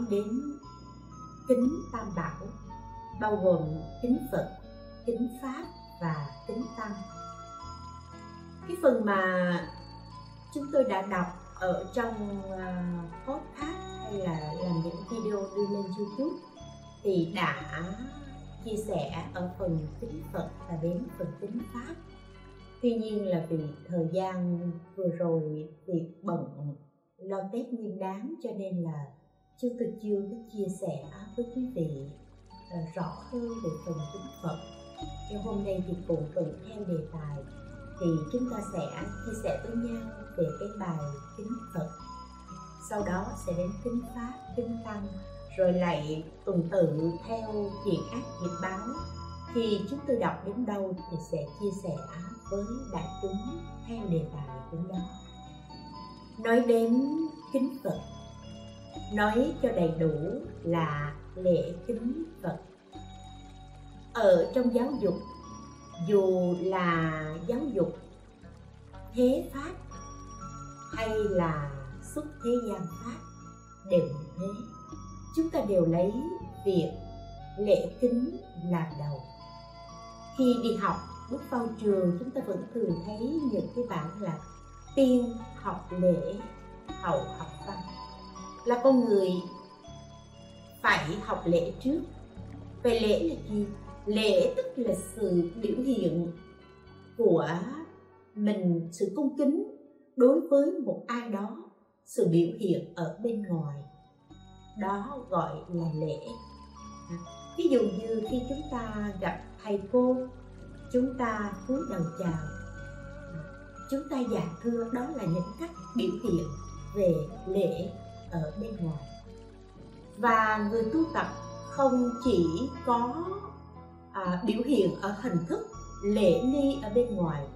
nói đến kính tam bảo, bao gồm kính phật, kính pháp và kính tăng. Cái phần mà chúng tôi đã đọc ở trong à, podcast hay là làm những video đưa lên youtube thì đã chia sẻ ở phần kính phật và đến phần kính pháp. Tuy nhiên là vì thời gian vừa rồi việc bận lo tết nguyên đáng cho nên là chúng tôi chưa có chia sẻ với quý vị ờ, rõ hơn về phần kính phật. Nhưng hôm nay thì cũng vẫn theo đề tài thì chúng ta sẽ chia sẻ với nhau về cái bài kính Phật. Sau đó sẽ đến kính Pháp, kính Tăng rồi lại tuần tự theo thiện ác nghiệp báo. Thì chúng tôi đọc đến đâu thì sẽ chia sẻ với đại chúng theo đề tài của đó nói đến kính Phật nói cho đầy đủ là lễ kính Phật. Ở trong giáo dục, dù là giáo dục thế pháp hay là xuất thế gian pháp đều thế, chúng ta đều lấy việc lễ kính làm đầu. Khi đi học bước vào trường, chúng ta vẫn thường thấy những cái bảng là tiên học lễ hậu học văn là con người phải học lễ trước. Về lễ là gì lễ tức là sự biểu hiện của mình, sự cung kính đối với một ai đó, sự biểu hiện ở bên ngoài. Đó gọi là lễ. Ví dụ như khi chúng ta gặp thầy cô, chúng ta cúi đầu chào, chúng ta dạ thưa, đó là những cách biểu hiện về lễ ở bên ngoài. Và người tu tập không chỉ có à, biểu hiện ở hình thức lễ nghi ở bên ngoài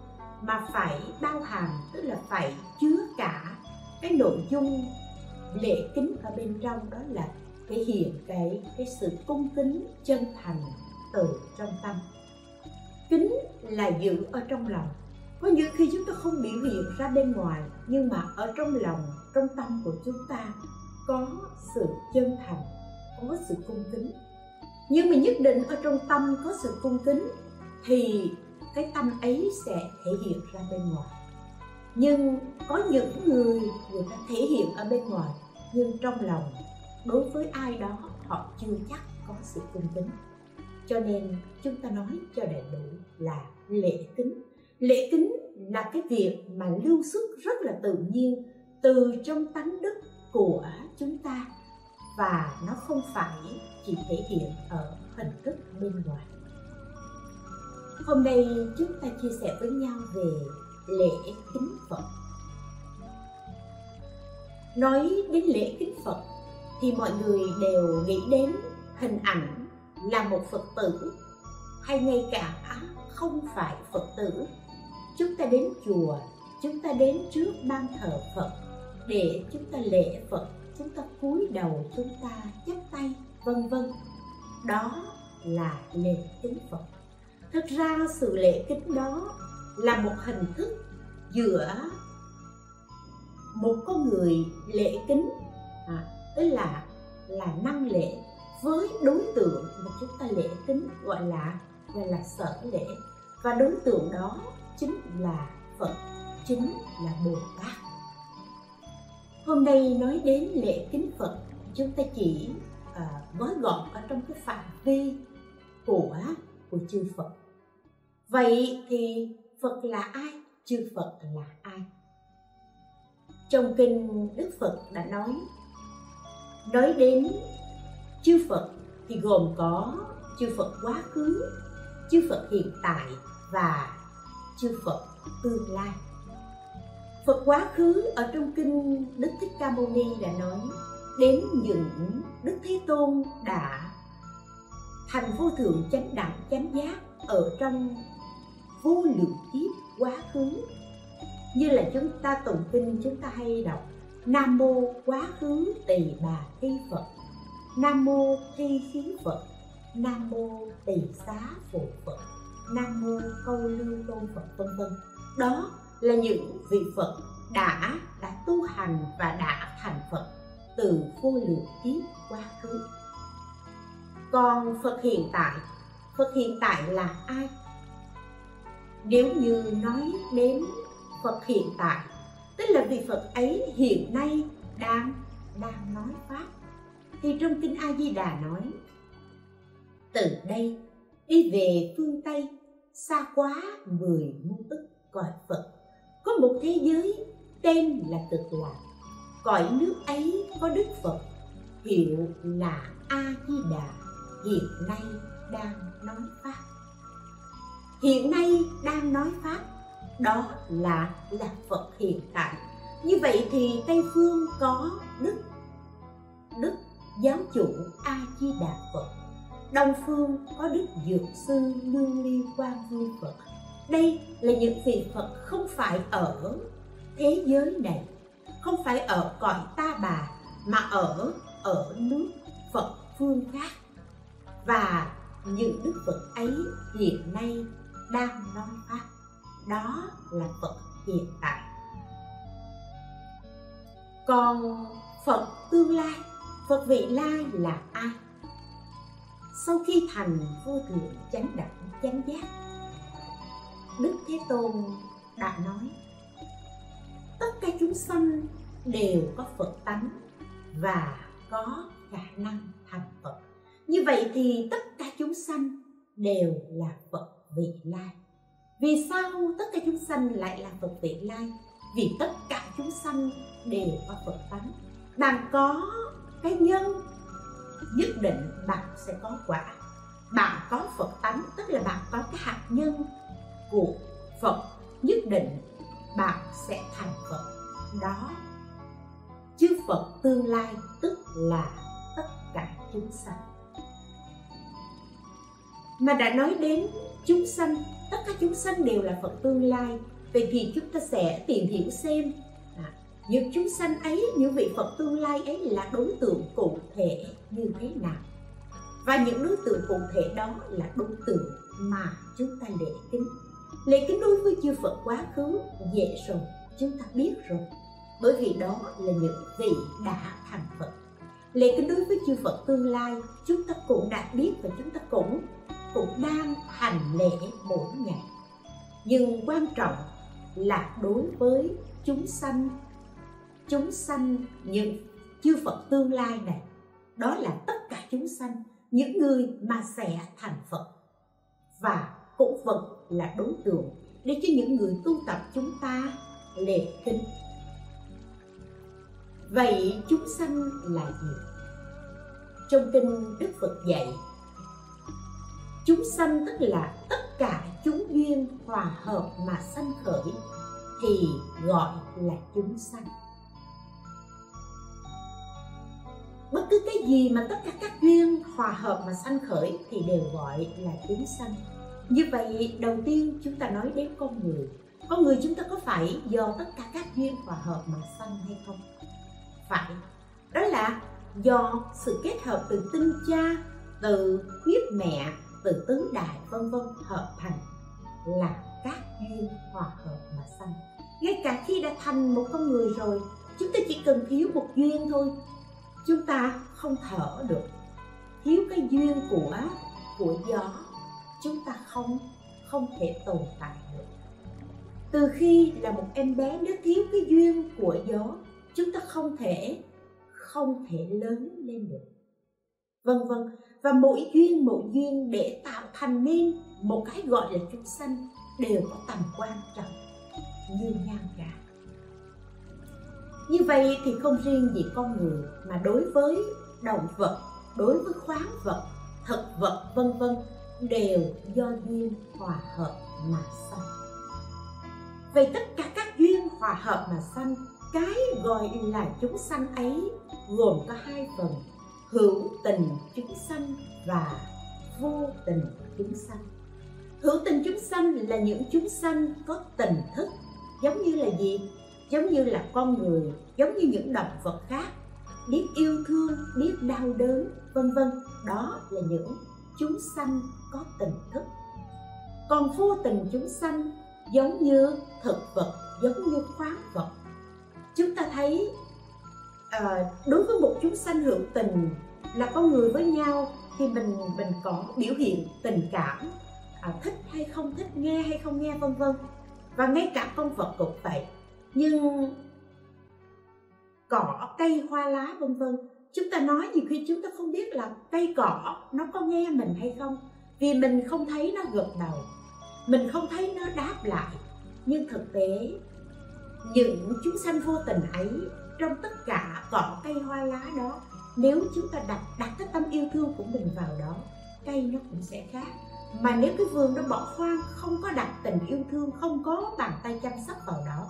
mà phải bao hàm tức là phải chứa cả cái nội dung lễ kính ở bên trong đó là thể hiện cái cái sự cung kính chân thành từ trong tâm. Kính là giữ ở trong lòng. Có những khi chúng ta không biểu hiện ra bên ngoài nhưng mà ở trong lòng trong tâm của chúng ta có sự chân thành, có sự cung kính. Nhưng mà nhất định ở trong tâm có sự cung kính thì cái tâm ấy sẽ thể hiện ra bên ngoài. Nhưng có những người người ta thể hiện ở bên ngoài, nhưng trong lòng đối với ai đó họ chưa chắc có sự cung kính. Cho nên chúng ta nói cho đầy đủ là lễ kính. Lễ kính là cái việc mà lưu xuất rất là tự nhiên từ trong tánh đức của chúng ta và nó không phải chỉ thể hiện ở hình thức bên ngoài. Hôm nay chúng ta chia sẻ với nhau về lễ kính phật. Nói đến lễ kính phật thì mọi người đều nghĩ đến hình ảnh là một phật tử, hay ngay cả không phải phật tử. Chúng ta đến chùa, chúng ta đến trước ban thờ phật để chúng ta lễ phật chúng ta cúi đầu chúng ta chắp tay vân vân. Đó là lễ kính phật. Thực ra sự lễ kính đó là một hình thức giữa một con người lễ kính à, tức là là năng lễ với đối tượng mà chúng ta lễ kính gọi là gọi là sở lễ. Và đối tượng đó chính là phật chính là bồ tát hôm nay nói đến lễ kính phật chúng ta chỉ uh, gói gọn ở trong cái phạm vi của của chư phật. Vậy thì phật là ai? Chư phật là ai? Trong kinh đức phật đã nói nói đến chư phật thì gồm có chư Phật quá khứ, chư Phật hiện tại và chư Phật tương lai. Phật quá khứ ở trong kinh Đức Thích Ca Mâu Ni đã nói, đến những Đức Thế Tôn đã thành vô thượng chánh đẳng chánh giác ở trong vô lượng kiếp quá khứ. Như là chúng ta tụng kinh, chúng ta hay đọc, nam mô quá khứ tỳ bà thi phật, nam mô thi khí phật, nam mô tỳ xá phụ phật, nam mô câu lưu tôn phật, vân vân. Đó là những vị phật đã đã tu hành và đã thành phật từ vô lượng kiếp quá khứ. Còn phật hiện tại, phật hiện tại là ai? Nếu như nói đến phật hiện tại, tức là vị phật ấy hiện nay đang đang nói pháp, thì trong kinh a di đà nói, từ đây đi về phương tây, xa quá mười muôn ức cõi phật có một thế giới tên là cực lạc. Cõi nước ấy có đức phật. Hiệu là a di đà hiện nay đang nói pháp. Hiện nay đang nói pháp. Đó là là phật hiện tại. Như vậy thì tây phương có đức. Đức giáo chủ a di đà phật. Đông phương có đức dược sư lương ly quan vương phật đây là những vị phật không phải ở thế giới này, không phải ở cõi ta bà, mà ở ở nước phật phương khác. Và những đức phật ấy hiện nay đang nói pháp đó là phật hiện tại. Còn phật tương lai, phật vị lai là ai? Sau khi thành vô thượng chánh đẳng, chánh giác đức thế tôn đã nói, tất cả chúng sanh đều có phật tánh và có khả năng thành phật. Như vậy thì tất cả chúng sanh đều là phật vị lai. Vì sao tất cả chúng sanh lại là phật vị lai? Vì tất cả chúng sanh đều có phật tánh. Bạn có cái nhân nhất định bạn sẽ có quả. Bạn có phật tánh, tức là bạn có cái hạt nhân của phật nhất định bạn sẽ thành phật. Đó. Chứ phật tương lai tức là tất cả chúng sanh. Mà đã nói đến chúng sanh tất cả chúng sanh đều là phật tương lai vậy thì chúng ta sẽ tìm hiểu xem à, những chúng sanh ấy những vị phật tương lai ấy là đối tượng cụ thể như thế nào? Và những đối tượng cụ thể đó là đối tượng mà chúng ta lễ kính lễ kính đối với chư phật quá khứ, dễ rồi, chúng ta biết rồi. Bởi vì đó là những vị đã thành phật. Lễ kính đối với chư phật tương lai, chúng ta cũng đã biết và chúng ta cũng cũng đang hành lễ mỗi ngày. Nhưng quan trọng là đối với chúng sanh chúng sanh những chư Phật tương lai này, đó là tất cả chúng sanh, những người mà sẽ thành Phật. Và cũng vẫn là đối tượng để cho những người tu tập chúng ta lệ kinh. Vậy chúng sanh là gì? Trong kinh đức phật dạy, chúng sanh tức là tất cả chúng duyên hòa hợp mà sanh khởi thì gọi là chúng sanh. Bất cứ cái gì mà tất cả các duyên hòa hợp mà sanh khởi thì đều gọi là chúng sanh như vậy, đầu tiên chúng ta nói đến con người. Con người chúng ta có phải do tất cả các duyên hòa hợp mà sanh hay không? Phải. Đó là do sự kết hợp từ tinh cha, từ huyết mẹ, từ tứ đại, vân vân hợp thành là các duyên hòa hợp mà sanh. Ngay cả khi đã thành một con người rồi, chúng ta chỉ cần thiếu một duyên thôi. Chúng ta không thở được. Thiếu cái duyên của của gió chúng ta không không thể tồn tại được. Từ khi là một em bé nếu thiếu cái duyên của gió, chúng ta không thể không thể lớn lên được. Vân vân, và mỗi duyên mỗi duyên để tạo thành nên một cái gọi là chúng sanh đều có tầm quan trọng như nhau cả. Như vậy thì không riêng gì con người mà đối với động vật, đối với khoáng vật, thực vật, vân vân đều do duyên hòa hợp mà sanh. Vậy tất cả các duyên hòa hợp mà sanh, cái gọi là chúng sanh ấy gồm có hai phần, hữu tình chúng sanh và vô tình chúng sanh. Hữu tình chúng sanh là những chúng sanh có tình thức, giống như là gì? Giống như là con người, giống như những động vật khác, biết yêu thương, biết đau đớn, vân vân. Đó là những chúng sanh có tình thức. Còn vô tình chúng sanh giống như thực vật giống như khoáng vật. Chúng ta thấy à, đối với một chúng sanh hữu tình là con người với nhau thì mình mình có biểu hiện tình cảm à, thích hay không thích nghe hay không nghe vân vân. Và ngay cả con vật cũng vậy. Nhưng cỏ cây hoa lá vân vân chúng ta nói nhiều khi chúng ta không biết là cây cỏ nó có nghe mình hay không. Vì mình không thấy nó gật đầu. Mình không thấy nó đáp lại. Nhưng thực tế, những chúng sanh vô tình ấy, trong tất cả cỏ cây hoa lá đó, nếu chúng ta đặt đặt cái tâm yêu thương của mình vào đó, cây nó cũng sẽ khác. Mà nếu cái vườn đó bỏ hoang, không có đặt tình yêu thương, không có bàn tay chăm sóc vào đó,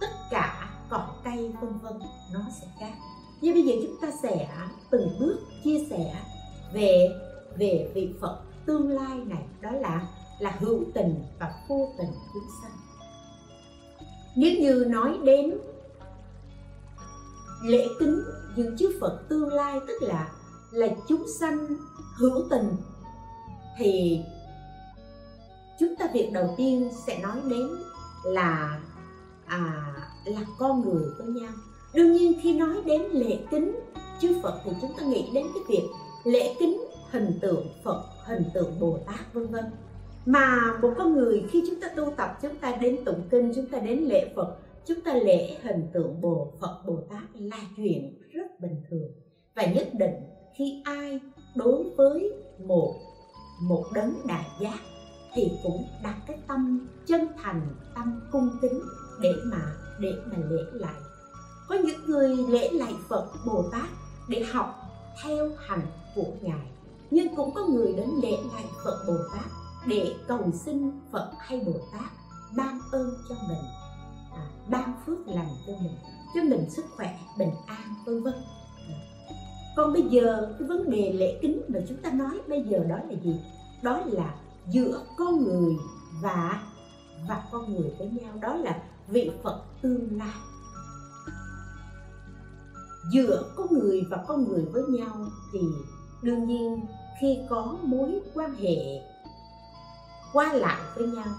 tất cả cỏ cây vân vân nó sẽ khác nhưng bây giờ chúng ta sẽ từng bước chia sẻ về về vị phật tương lai này, đó là là hữu tình và vô tình chúng sanh. Nếu như nói đến lễ kính những chư Phật tương lai, tức là là chúng sanh hữu tình, thì chúng ta việc đầu tiên sẽ nói đến là à là con người với nhau đương nhiên khi nói đến lễ kính, chư Phật thì chúng ta nghĩ đến cái việc lễ kính, hình tượng Phật, hình tượng Bồ Tát, vân vân. Mà một con người khi chúng ta tu tập, chúng ta đến tụng kinh, chúng ta đến lễ Phật, chúng ta lễ hình tượng Bồ Phật, Bồ Tát là chuyện rất bình thường. Và nhất định khi ai đối với một một đấng đại giác thì cũng đặt cái tâm chân thành, tâm cung kính để mà để mà lễ lại có những người lễ lại Phật Bồ Tát để học theo hành của ngài. Nhưng cũng có người đến lễ lại Phật Bồ Tát để cầu xin Phật hay Bồ Tát ban ơn cho mình à, ban phước lành cho mình cho mình sức khỏe bình an vân vân. Còn bây giờ cái vấn đề lễ kính mà chúng ta nói bây giờ đó là gì? Đó là giữa con người và và con người với nhau. Đó là vị phật tương lai giữa con người và con người với nhau thì đương nhiên khi có mối quan hệ qua lại với nhau,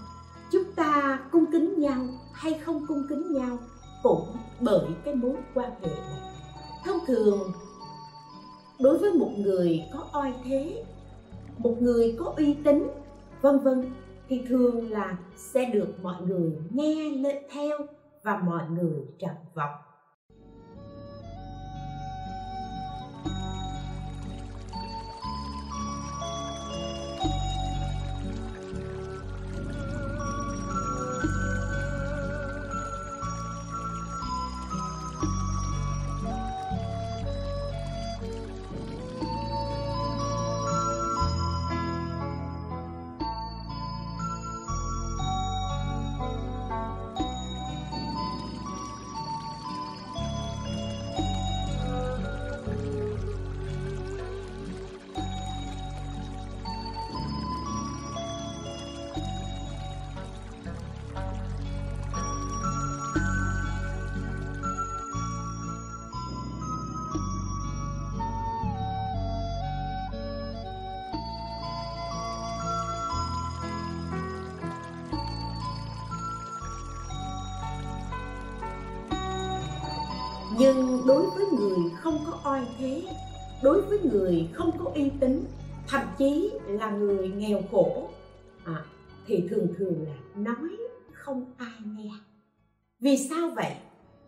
chúng ta cung kính nhau hay không cung kính nhau cũng bởi cái mối quan hệ này. Thông thường, đối với một người có oai thế, một người có uy tín, vân vân, thì thường là sẽ được mọi người nghe lên theo và mọi người trọng vọng. Nghèo khổ. À, thì thường thường là nói không ai nghe. Vì sao vậy?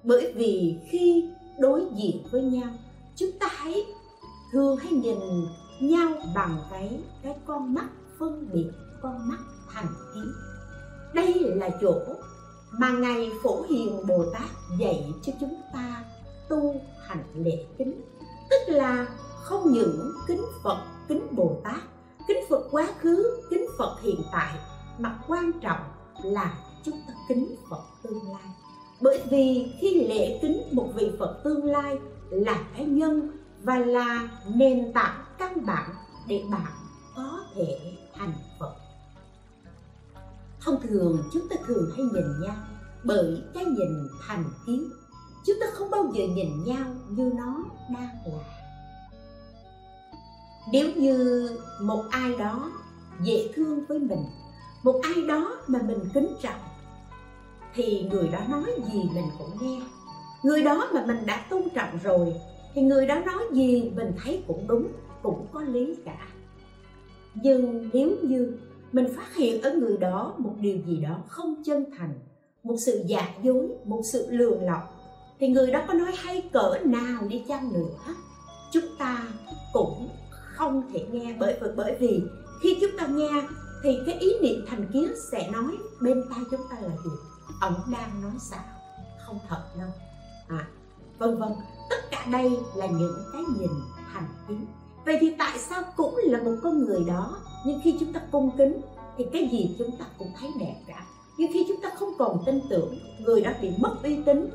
Bởi vì khi đối diện với nhau chúng ta hãy thường hay nhìn nhau bằng cái cái con mắt phân biệt con mắt thành kiến đây là chỗ mà ngài phổ hiền bồ tát dạy cho chúng ta tu hành lễ kính. Tức là không những kính phật kính bồ tát kính phật quá khứ, kính phật hiện tại. Mà quan trọng là chúng ta kính phật tương lai. Bởi vì khi lễ kính một vị phật tương lai là cái nhân và là nền tảng căn bản để bạn có thể thành phật. Thông thường chúng ta thường hay nhìn nhau bởi cái nhìn thành kiến. Chúng ta không bao giờ nhìn nhau như nó đang là nếu như một ai đó dễ thương với mình, một ai đó mà mình kính trọng, thì người đó nói gì mình cũng nghe. Người đó mà mình đã tôn trọng rồi, thì người đó nói gì mình thấy cũng đúng, cũng có lý cả. Nhưng nếu như mình phát hiện ở người đó một điều gì đó không chân thành, một sự giả dối, một sự lừa lọc, thì người đó có nói hay cỡ nào đi chăng nữa, chúng ta cũng không thể nghe bởi bởi vì khi chúng ta nghe thì cái ý niệm thành kiến sẽ nói bên tai chúng ta là gì? Ông đang nói xạo, không thật đâu. À vân vân. Tất cả đây là những cái nhìn thành kiến. Vậy thì tại sao cũng là một con người đó, nhưng khi chúng ta cung kính thì cái gì chúng ta cũng thấy đẹp cả. Nhưng khi chúng ta không còn tin tưởng, người đó bị mất uy tín.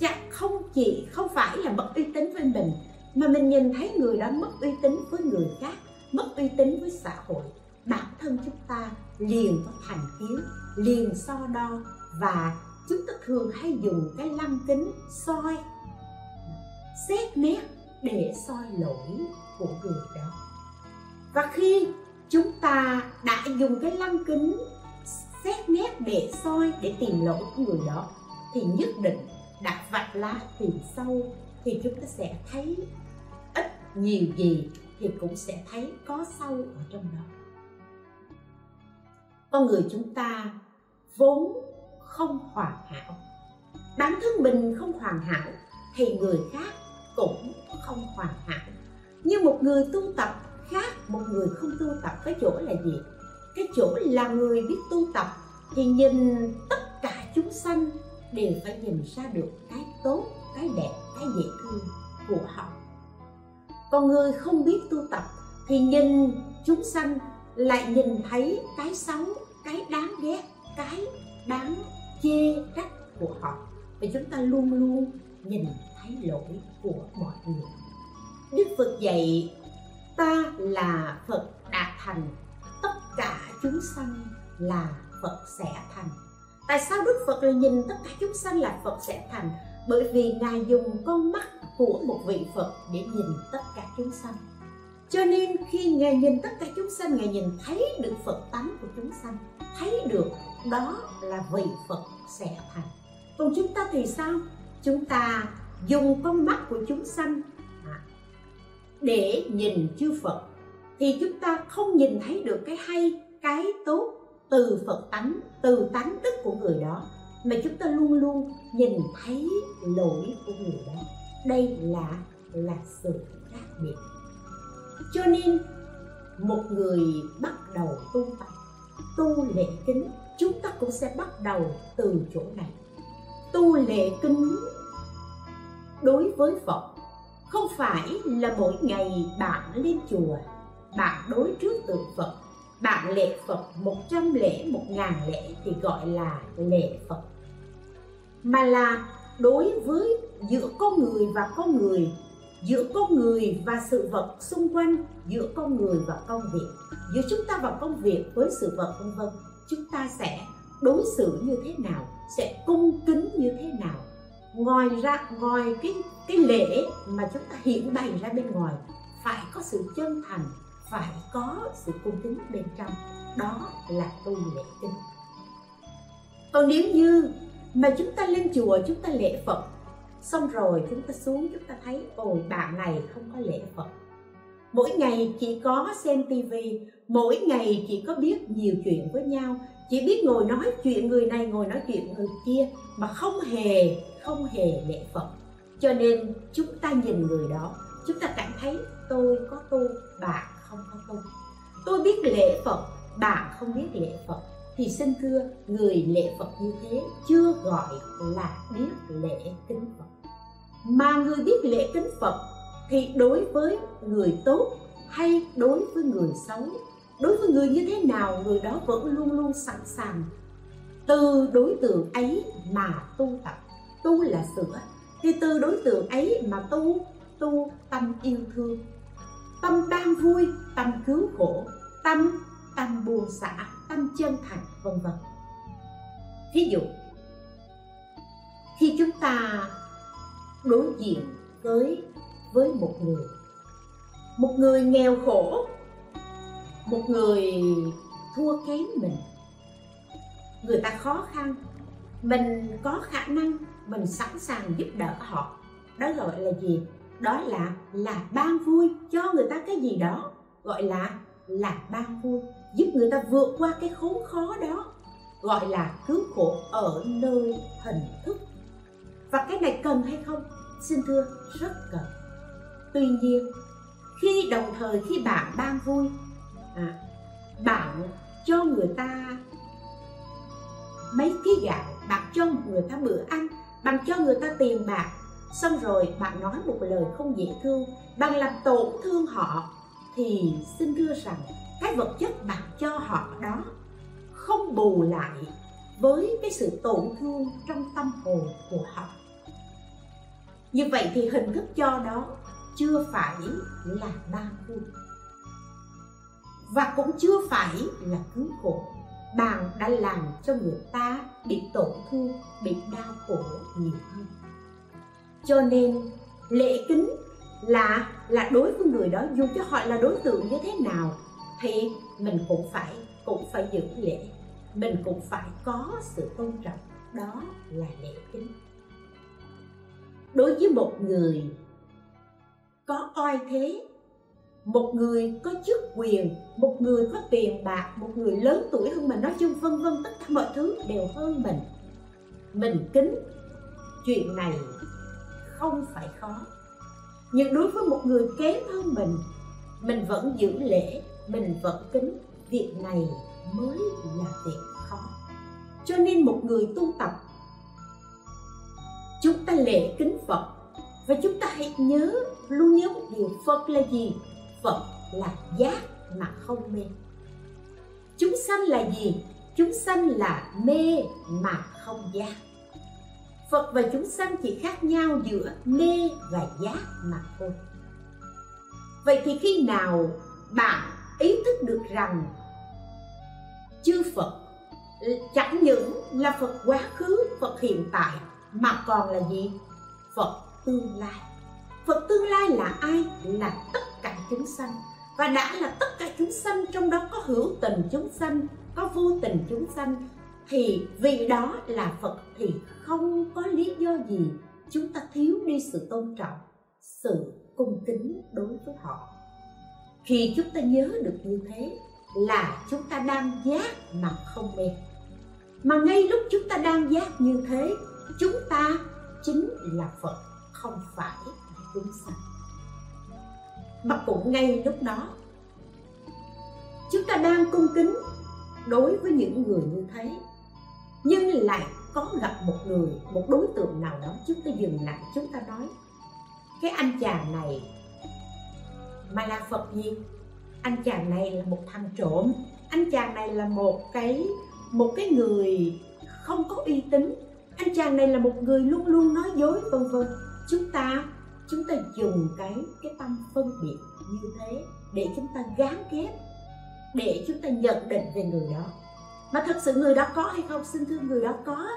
Chắc không chỉ không phải là mất uy tín với mình mà mình nhìn thấy người đó mất uy tín với người khác, mất uy tín với xã hội. Bản thân chúng ta liền có thành kiến, liền so đo và chúng ta thường hay dùng cái lăng kính soi, xét nét để soi lỗi của người đó. Và khi chúng ta đã dùng cái lăng kính xét nét để soi, để tìm lỗi của người đó, thì nhất định đặt vạch lá tìm sâu thì chúng ta sẽ thấy nhiều gì thì cũng sẽ thấy có sâu ở trong đó. Con người chúng ta vốn không hoàn hảo. Bản thân mình không hoàn hảo thì người khác cũng không hoàn hảo. Như một người tu tập khác, một người không tu tập, cái chỗ là gì? Cái chỗ là người biết tu tập thì nhìn tất cả chúng sanh đều phải nhìn ra được cái tốt, cái đẹp, cái dễ thương của họ còn người không biết tu tập thì nhìn chúng sanh lại nhìn thấy cái xấu, cái đáng ghét, cái đáng chê trách của họ. Và chúng ta luôn luôn nhìn thấy lỗi của mọi người. Đức phật dạy, ta là phật đạt thành, tất cả chúng sanh là phật sẽ thành. Tại sao đức phật lại nhìn tất cả chúng sanh là phật sẽ thành? Bởi vì ngài dùng con mắt của một vị phật để nhìn tất cả chúng sanh. Cho nên khi ngài nhìn tất cả chúng sanh, ngài nhìn thấy được phật tánh của chúng sanh, thấy được đó là vị phật sẽ thành. Còn chúng ta thì sao? Chúng ta dùng con mắt của chúng sanh à, để nhìn chư phật. Thì chúng ta không nhìn thấy được cái hay, cái tốt từ phật tánh, từ tánh đức của người đó, mà chúng ta luôn luôn nhìn thấy lỗi của người đó đây là là sự khác biệt. Cho nên, một người bắt đầu tu tập, tu lễ kính, chúng ta cũng sẽ bắt đầu từ chỗ này. Tu lễ kính đối với phật không phải là mỗi ngày bạn lên chùa, bạn đối trước tượng phật. Bạn lễ phật một trăm lễ một ngàn lễ thì gọi là lễ phật. Mà là đối với giữa con người và con người, giữa con người và sự vật xung quanh, giữa con người và công việc. Giữa chúng ta và công việc với sự vật, vân vân. Chúng ta sẽ đối xử như thế nào, sẽ cung kính như thế nào. Ngoài ra, ngoài cái cái lễ mà chúng ta hiện bày ra bên ngoài, phải có sự chân thành, phải có sự cung kính bên trong. Đó là tu lễ kính còn nếu như mà chúng ta lên chùa, chúng ta lễ phật. Xong rồi chúng ta xuống, chúng ta thấy, ồ, bạn này không có lễ phật. Mỗi ngày chỉ có xem tivi mỗi ngày chỉ có biết nhiều chuyện với nhau. Chỉ biết ngồi nói chuyện người này, ngồi nói chuyện người kia, mà không hề không hề lễ phật. Cho nên chúng ta nhìn người đó, chúng ta cảm thấy, tôi có tu, bạn không có tu. Tôi biết lễ phật, bạn không biết lễ phật thì xin thưa, người lễ phật như thế chưa gọi là biết lễ kính phật. Mà người biết lễ kính phật thì đối với người tốt hay đối với người xấu? Đối với người như thế nào, người đó vẫn luôn luôn sẵn sàng từ đối tượng ấy mà tu tập. Tu là sửa, thì từ đối tượng ấy mà tu tu tâm yêu thương. Tâm đang vui, tâm cứu khổ, tâm tâm buông xả tâm chân thành, vân vân. Thí dụ, khi chúng ta đối diện với với một người một người nghèo khổ, một người thua kém mình, người ta khó khăn, mình có khả năng, mình sẵn sàng giúp đỡ họ. Đó gọi là gì? Đó là là ban vui. Cho người ta cái gì đó, gọi là là ban vui giúp người ta vượt qua cái khốn khó đó gọi là cứu khổ ở nơi hình thức. Và cái này cần hay không? Xin thưa rất cần. Tuy nhiên khi đồng thời khi bạn ban vui à, bạn cho người ta mấy ký gạo bạn cho người ta bữa ăn bạn cho người ta tiền bạc xong rồi bạn nói một lời không dễ thương bạn làm tổn thương họ thì xin thưa rằng cái vật chất bạn cho họ đó không bù lại với cái sự tổn thương trong tâm hồn của họ. Như vậy thì hình thức cho đó chưa phải là ba vui và cũng chưa phải là cứu khổ. Bạn đã làm cho người ta bị tổn thương, bị đau khổ nhiều hơn. Cho nên, lễ kính là là đối với người đó, dù cho họ là đối tượng như thế nào thì mình cũng phải cũng phải giữ lễ. Mình cũng phải có sự tôn trọng. Đó là lễ kính. Đối với một người có oai thế, một người có chức quyền, một người có tiền bạc, một người lớn tuổi hơn mình, nói chung vân vân, tất cả mọi thứ đều hơn mình mình kính, chuyện này không phải khó. Nhưng đối với một người kém hơn mình mình vẫn giữ lễ mình vẫn kính, việc này mới là việc khó. Cho nên một người tu tập, chúng ta lễ kính phật. Và chúng ta hãy nhớ, luôn nhớ một điều, phật là gì? Phật là giác mà không mê. Chúng sanh là gì? Chúng sanh là mê mà không giác. Phật và chúng sanh chỉ khác nhau giữa mê và giác mà thôi. Vậy thì khi nào bạn ý thức được rằng chư phật, chẳng những là phật quá khứ, phật hiện tại, mà còn là gì? Phật tương lai. Phật tương lai là ai? Là tất cả chúng sanh. Và đã là tất cả chúng sanh, trong đó có hữu tình chúng sanh, có vô tình chúng sanh, thì vì đó là phật thì không có lý do gì chúng ta thiếu đi sự tôn trọng, sự cung kính đối với họ khi chúng ta nhớ được như thế là chúng ta đang giác mà không mê mà ngay lúc chúng ta đang giác như thế, chúng ta chính là phật, không phải là chúng sanh. Mà cũng ngay lúc đó, chúng ta đang cung kính đối với những người như thế, nhưng lại có gặp một người, một đối tượng nào đó, chúng ta dừng lại, chúng ta nói, cái anh chàng này mà là phật gì? Anh chàng này là một thằng trộm. Anh chàng này là một cái một cái người không có uy tín. Anh chàng này là một người luôn luôn nói dối, vân vân. Chúng ta chúng ta dùng cái cái tâm phân biệt như thế để chúng ta gán ghép, để chúng ta nhận định về người đó. Mà thật sự người đó có hay không? Xin thưa người đó có.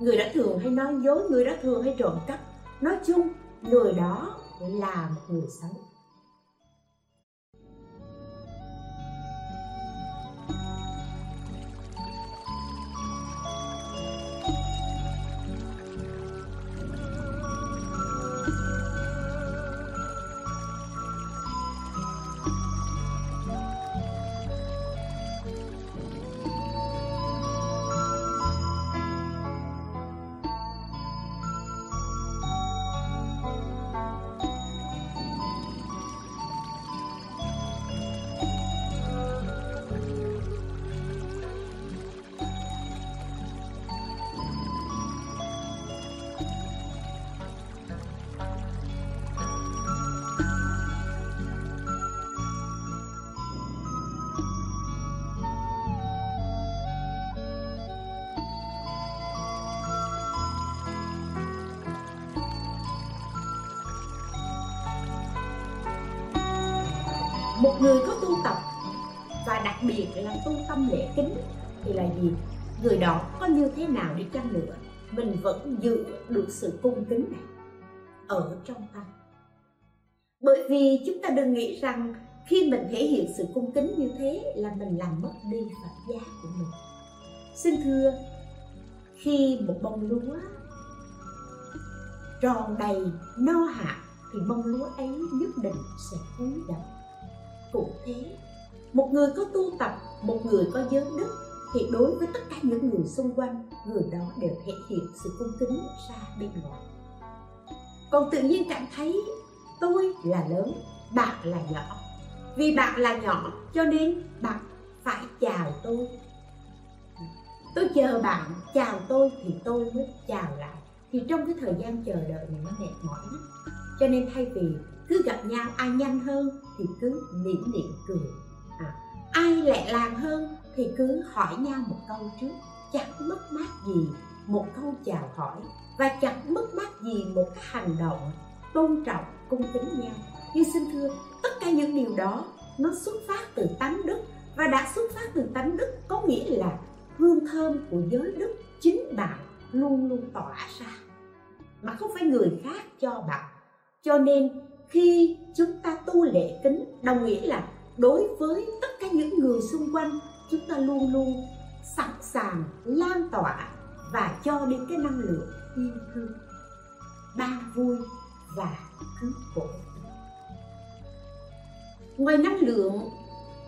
Người đó thường hay nói dối, người đó thường hay trộm cắp. Nói chung, người đó là một người xấu. Một người có tu tập và đặc biệt là tu tâm lễ kính thì là gì? Người đó có như thế nào đi chăng nữa, mình vẫn giữ được sự cung kính này ở trong tâm. Bởi vì chúng ta đừng nghĩ rằng khi mình thể hiện sự cung kính như thế là mình làm mất đi phật gia của mình. Xin thưa, khi một bông lúa tròn đầy no hạt thì bông lúa ấy nhất định sẽ cúi đầu cũng thế một người có tu tập, một người có giới đức, thì đối với tất cả những người xung quanh, người đó đều thể hiện sự cung kính ra bên ngoài. Còn tự nhiên cảm thấy, tôi là lớn, bạn là nhỏ. Vì bạn là nhỏ, cho nên bạn phải chào tôi. Tôi chờ bạn, chào tôi thì tôi mới chào lại. Thì trong cái thời gian chờ đợi này nó mệt mỏi lắm. Cho nên thay vì cứ gặp nhau ai nhanh hơn thì cứ mỉm miệng cười. À, ai lẹ làng hơn thì cứ hỏi nhau một câu trước. Chẳng mất mát gì một câu chào hỏi. Và chẳng mất mát gì một cái hành động tôn trọng cung kính nhau. Nhưng xin thưa tất cả những điều đó nó xuất phát từ tánh đức. Và đã xuất phát từ tánh đức có nghĩa là hương thơm của giới đức chính bạn luôn luôn tỏa ra. Mà không phải người khác cho bạn. Cho nên khi chúng ta tu lễ kính, đồng nghĩa là đối với tất cả những người xung quanh, chúng ta luôn luôn sẵn sàng lan tỏa và cho đi cái năng lượng yêu thương ban vui và cứu khổ. Ngoài năng lượng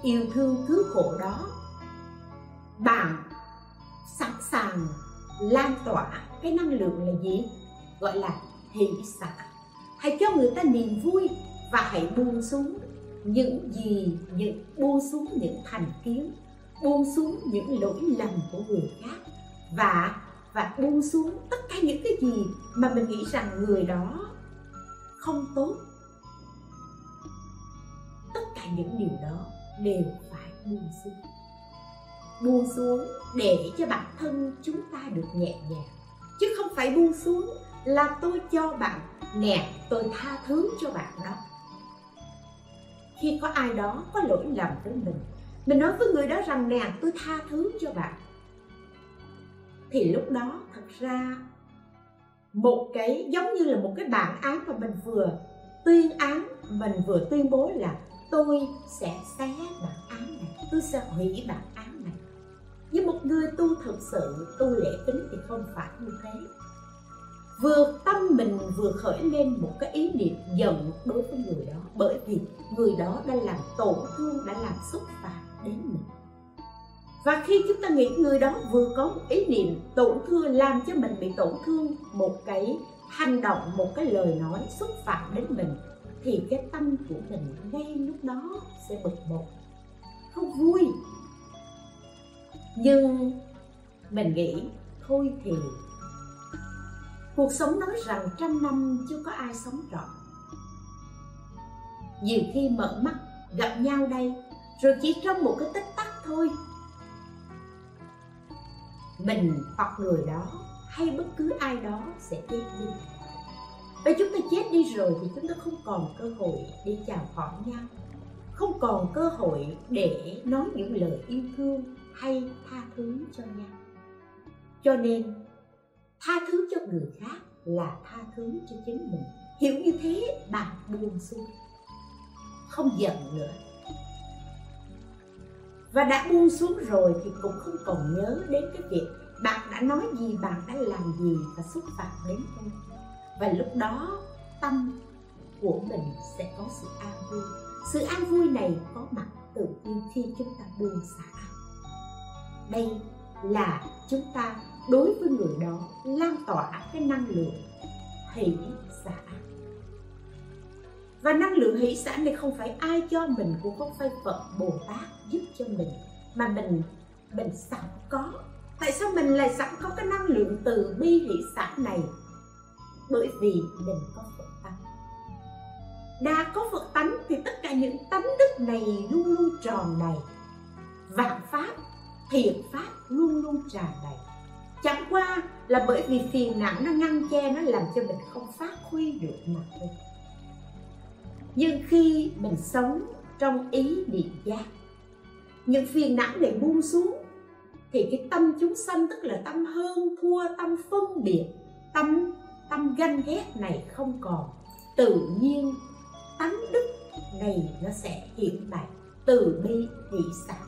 yêu thương cứu khổ đó, bạn sẵn sàng lan tỏa cái năng lượng là gì? Gọi là hỷ xả hãy cho người ta niềm vui và hãy buông xuống những gì, những, buông xuống những thành kiến, buông xuống những lỗi lầm của người khác và và buông xuống tất cả những cái gì mà mình nghĩ rằng người đó không tốt. Tất cả những điều đó đều phải buông xuống. Buông xuống để cho bản thân chúng ta được nhẹ nhàng, chứ không phải buông xuống là tôi cho bạn nè, tôi tha thứ cho bạn đó. Khi có ai đó có lỗi lầm với mình mình nói với người đó rằng, nè, tôi tha thứ cho bạn. Thì lúc đó, thật ra, một cái, giống như là một cái bản án mà mình vừa tuyên án, mình vừa tuyên bố là tôi sẽ xé bản án này, tôi sẽ hủy bản án này. Nhưng một người tu thực sự, tu lễ tính thì không phải như thế vừa tâm mình vừa khởi lên một cái ý niệm giận đối với người đó. Bởi vì người đó đã làm tổn thương, đã làm xúc phạm đến mình. Và khi chúng ta nghĩ người đó vừa có một ý niệm tổn thương, làm cho mình bị tổn thương, một cái hành động, một cái lời nói xúc phạm đến mình, thì cái tâm của mình ngay lúc đó sẽ bực bội, không vui. Nhưng mình nghĩ thôi thì cuộc sống nói rằng trăm năm chưa có ai sống trọn. Nhiều khi mở mắt, gặp nhau đây, rồi chỉ trong một cái tích tắc thôi. Mình hoặc người đó, hay bất cứ ai đó sẽ chết đi. Và chúng ta chết đi rồi thì chúng ta không còn cơ hội để chào hỏi nhau. Không còn cơ hội để nói những lời yêu thương hay tha thứ cho nhau. Cho nên tha thứ cho người khác là tha thứ cho chính mình. Hiểu như thế, bạn buông xuống. Không giận nữa. Và đã buông xuống rồi thì cũng không còn nhớ đến cái việc bạn đã nói gì, bạn đã làm gì và xúc phạm đến tôi và lúc đó, tâm của mình sẽ có sự an vui. Sự an vui này có mặt tự nhiên khi chúng ta buông xả. Đây là chúng ta đối với người đó, lan tỏa cái năng lượng hỷ xả. Và năng lượng hỷ xả này không phải ai cho mình cũng không phải phật, bồ tát giúp cho mình, mà mình mình sẵn có. Tại sao mình lại sẵn có cái năng lượng từ bi hỷ xả này? Bởi vì mình có phật tánh. Đã có phật tánh thì tất cả những tánh đức này luôn luôn tròn đầy. Vạn pháp, thiện pháp luôn luôn tràn đầy chẳng qua là bởi vì phiền não nó ngăn che, nó làm cho mình không phát huy được mà thôi nhưng khi mình sống trong ý niệm giác, những phiền não này buông xuống, thì cái tâm chúng sanh, tức là tâm hơn thua, tâm phân biệt, tâm tâm ganh ghét này không còn. Tự nhiên, tánh đức này nó sẽ hiện bày từ bi hỷ xã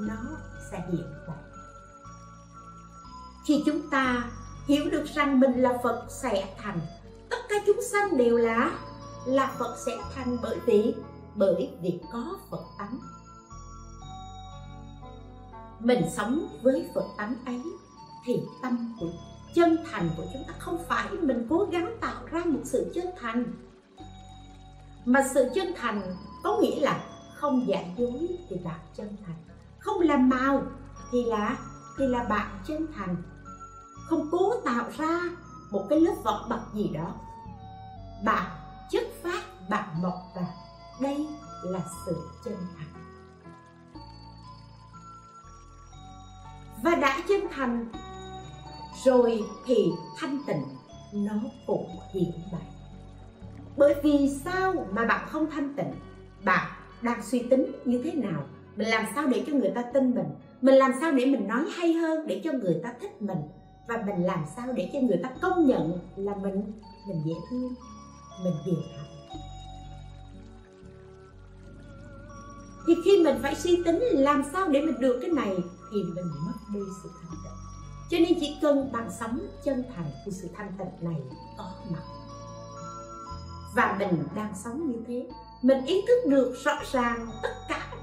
nó sẽ hiện bày khi chúng ta hiểu được rằng mình là phật sẽ thành, tất cả chúng sanh đều là là phật sẽ thành bởi vì bởi vì có phật tánh. Mình sống với phật tánh ấy thì tâm của chân thành của chúng ta không phải mình cố gắng tạo ra một sự chân thành. Mà sự chân thành có nghĩa là không giả dối thì bạn chân thành, không làm màu thì là thì là bạn chân thành không cố tạo ra một cái lớp vỏ bọc gì đó. Bạn chất phát bạn mọc vào đây là sự chân thành. Và đã chân thành, rồi thì thanh tịnh, nó cũng hiện bày. Bởi vì sao mà bạn không thanh tịnh? Bạn đang suy tính như thế nào? Mình làm sao để cho người ta tin mình? Mình làm sao để mình nói hay hơn để cho người ta thích mình? Và mình làm sao để cho người ta công nhận là mình mình dễ thương, mình hiền hậu thì khi mình phải suy tính làm sao để mình được cái này, thì mình mất đi sự thanh tịnh. Cho nên chỉ cần bạn sống chân thành thì sự thanh tịnh này có mặt. Và mình đang sống như thế, mình ý thức được rõ ràng tất cả,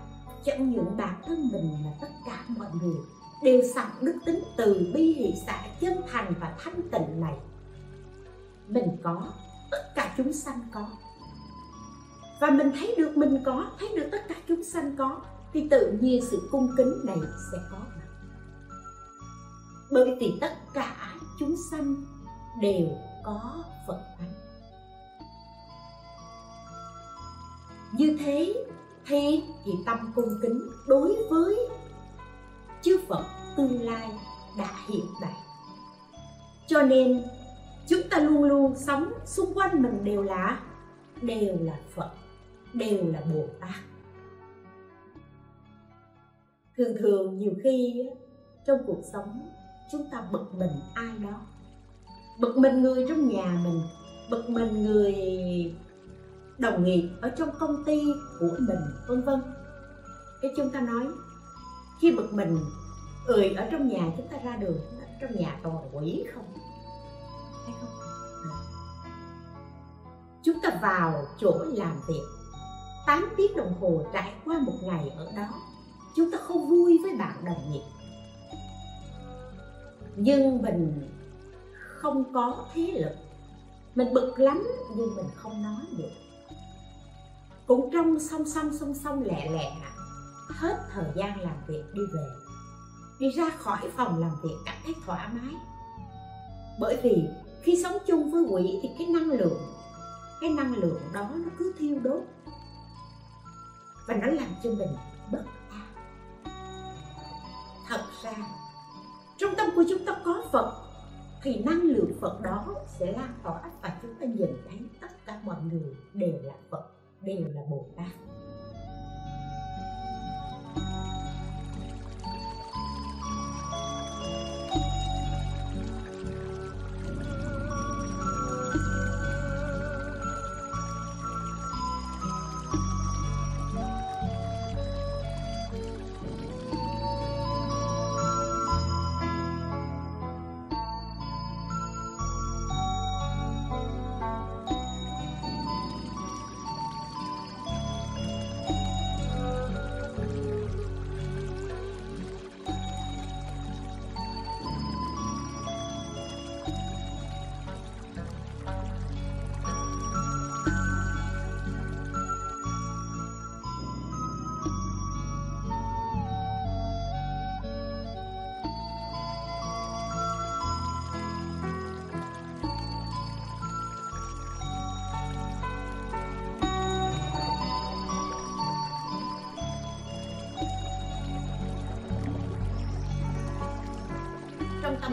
chẳng những bản thân mình mà tất cả mọi người đều sẵn đức tính từ bi hỷ xã chân thành và thanh tịnh này. Mình có, tất cả chúng sanh có. Và mình thấy được mình có, thấy được tất cả chúng sanh có, thì tự nhiên sự cung kính này sẽ có mặt. Bởi vì tất cả chúng sanh đều có phật tánh như thế thì thì tâm cung kính đối với chư Phật tương lai đã hiện đại. cho nên, chúng ta luôn luôn sống xung quanh mình đều là đều là Phật, đều là Bồ Tát thường thường nhiều khi trong cuộc sống, chúng ta bực mình ai đó. Bực mình người trong nhà mình, bực mình người đồng nghiệp ở trong công ty của mình, vân vân. Cái chúng ta nói khi bực mình, người ở trong nhà chúng ta ra đường trong nhà toàn quỷ không? Hay không? Ừ. Chúng ta vào chỗ làm việc 8 tiếng đồng hồ trải qua một ngày ở đó, chúng ta không vui với bạn đồng nghiệp. Nhưng mình không có thế lực. Mình bực lắm nhưng mình không nói được. Cũng trong song song song song lẹ lẹ hết thời gian làm việc đi về. Đi ra khỏi phòng làm việc cảm thấy thoải mái. Bởi vì khi sống chung với quỷ thì cái năng lượng, cái năng lượng đó nó cứ thiêu đốt. Và nó làm cho mình bất an. Thật ra, trong tâm của chúng ta có phật, thì năng lượng phật đó sẽ lan tỏa và chúng ta nhìn thấy.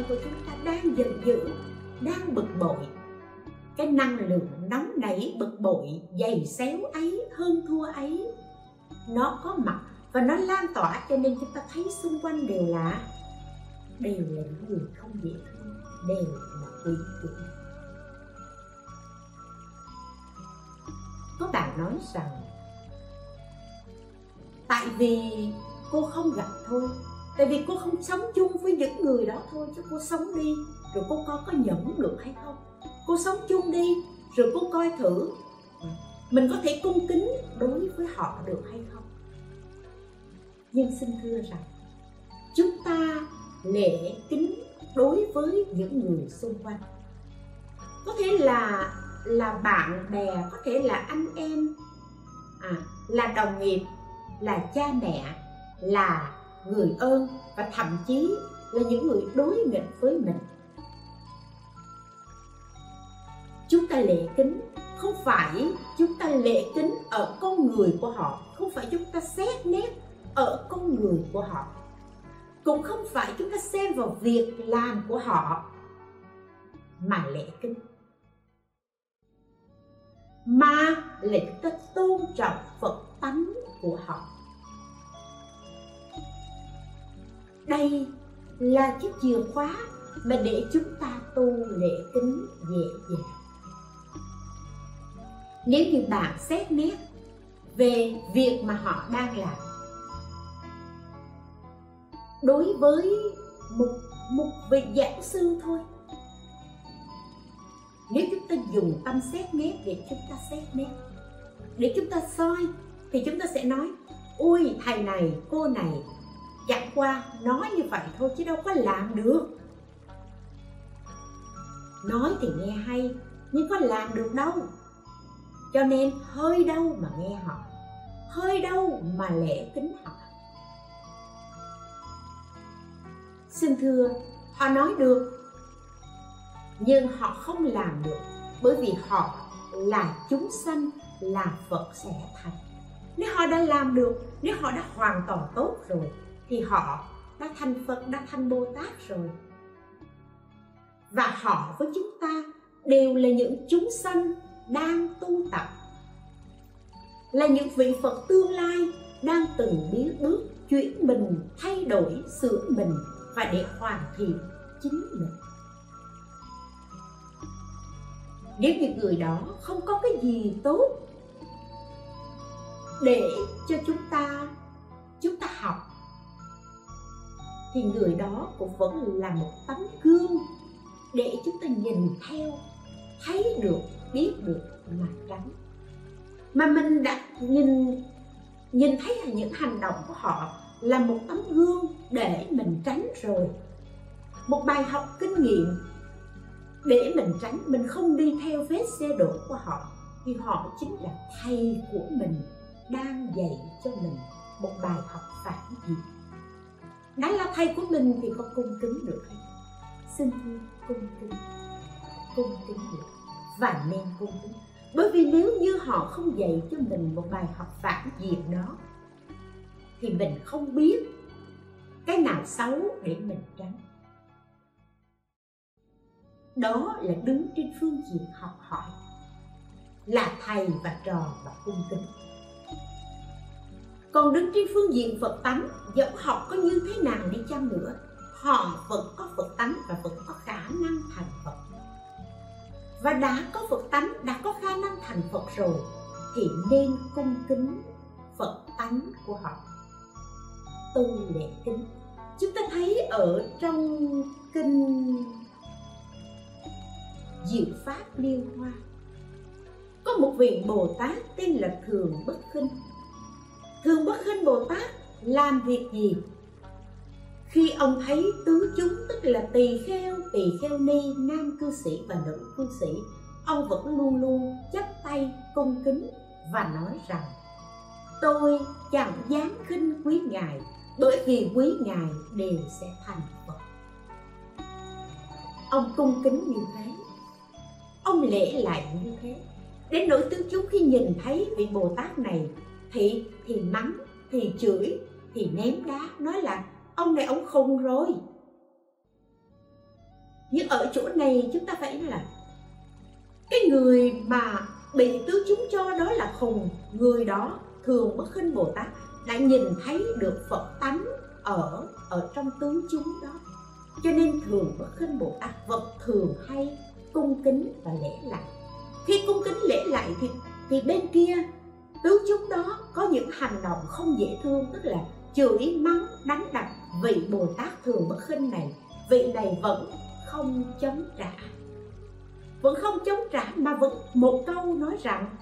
Tâm của chúng ta đang giận dữ, đang bực bội. Cái năng lượng nóng nảy, bực bội, dày xéo ấy, hơn thua ấy, nó có mặt và nó lan tỏa, cho nên chúng ta thấy xung quanh đều là đều là những người không dễ thương, đều là quỷ quỷ. Có bạn nói rằng, tại vì cô không gặp thôi tại vì cô không sống chung với những người đó thôi chứ cô sống đi rồi cô coi có nhẫn được hay không. Cô sống chung đi rồi cô coi thử mình có thể cung kính đối với họ được hay không. Nhưng xin thưa rằng chúng ta lễ kính đối với những người xung quanh. Có thể là là bạn bè có thể là anh em à, là đồng nghiệp là cha mẹ là người ơn và thậm chí là những người đối nghịch với mình. Chúng ta lễ kính, không phải chúng ta lễ kính ở con người của họ, không phải chúng ta xét nét ở con người của họ. Cũng không phải chúng ta xem vào việc làm của họ mà lễ kính. Mà là chúng ta tôn trọng phật tánh của họ. Đây là chiếc chìa khóa mà để chúng ta tu lễ kính dễ dàng nếu như bạn xét nét về việc mà họ đang làm, đối với một một vị giảng sư thôi. Nếu chúng ta dùng tâm xét nét để chúng ta xét nét, để chúng ta soi, thì chúng ta sẽ nói ui thầy này, cô này chẳng qua, nói như vậy thôi chứ đâu có làm được. Nói thì nghe hay, nhưng có làm được đâu. Cho nên hơi đâu mà nghe họ, hơi đâu mà lễ kính họ. Xin thưa, họ nói được, nhưng họ không làm được, bởi vì họ là chúng sanh, là phật sẽ thành. Nếu họ đã làm được, nếu họ đã hoàn toàn tốt rồi thì họ đã thành phật, đã thành bồ tát rồi. Và họ với chúng ta đều là những chúng sanh đang tu tập, là những vị phật tương lai đang từng biến bước chuyển mình, thay đổi sửa mình và để hoàn thiện chính mình. Nếu như người đó không có cái gì tốt để cho chúng ta chúng ta học thì người đó cũng vẫn là một tấm gương để chúng ta nhìn theo, thấy được, biết được mà tránh. Mà mình đã nhìn nhìn thấy là những hành động của họ là một tấm gương để mình tránh rồi. Một bài học kinh nghiệm để mình tránh, mình không đi theo vết xe đổ của họ, thì họ chính là thầy của mình đang dạy cho mình một bài học phản diện đã là thầy của mình thì có cung kính được hay xin thưa, cung kính cung kính được. Và nên cung kính. Bởi vì nếu như họ không dạy cho mình một bài học phản diện đó, thì mình không biết cái nào xấu để mình tránh. Đó là đứng trên phương diện học hỏi, là thầy và trò và cung kính còn đứng trên phương diện phật tánh dẫu học có như thế nào đi chăng nữa, họ vẫn có phật tánh và vẫn có khả năng thành phật. Và đã có phật tánh, đã có khả năng thành phật rồi, thì nên cung kính phật tánh của họ. Tu lễ kính. Chúng ta thấy ở trong kinh diệu pháp liên hoa, có một vị bồ tát tên là thường bất khinh thường bất khinh bồ tát làm việc gì? Khi ông thấy tứ chúng, tức là tỳ kheo tỳ kheo ni, nam cư sĩ và nữ cư sĩ, ông vẫn luôn luôn chắp tay cung kính và nói rằng, tôi chẳng dám khinh quý ngài, bởi vì quý ngài đều sẽ thành phật. Ông cung kính như thế. Ông lễ lại như thế. Đến nỗi tứ chúng khi nhìn thấy vị bồ tát này thì thì mắng, thì chửi, thì ném đá, nói là ông này ông khùng rồi. Nhưng ở chỗ này chúng ta phải nói là cái người mà bị tứ chúng cho đó là khùng, người đó thường bất khinh bồ tát đã nhìn thấy được phật tánh ở ở trong tứ chúng đó. Cho nên thường bất khinh bồ tát vật thường hay cung kính và lễ lại. Khi cung kính lễ lại thì thì bên kia tướng chúng đó, có những hành động không dễ thương, tức là chửi, mắng, đánh đập vị bồ tát thường bất khinh này vị này vẫn không chống trả. Vẫn không chống trả mà vẫn một câu nói rằng,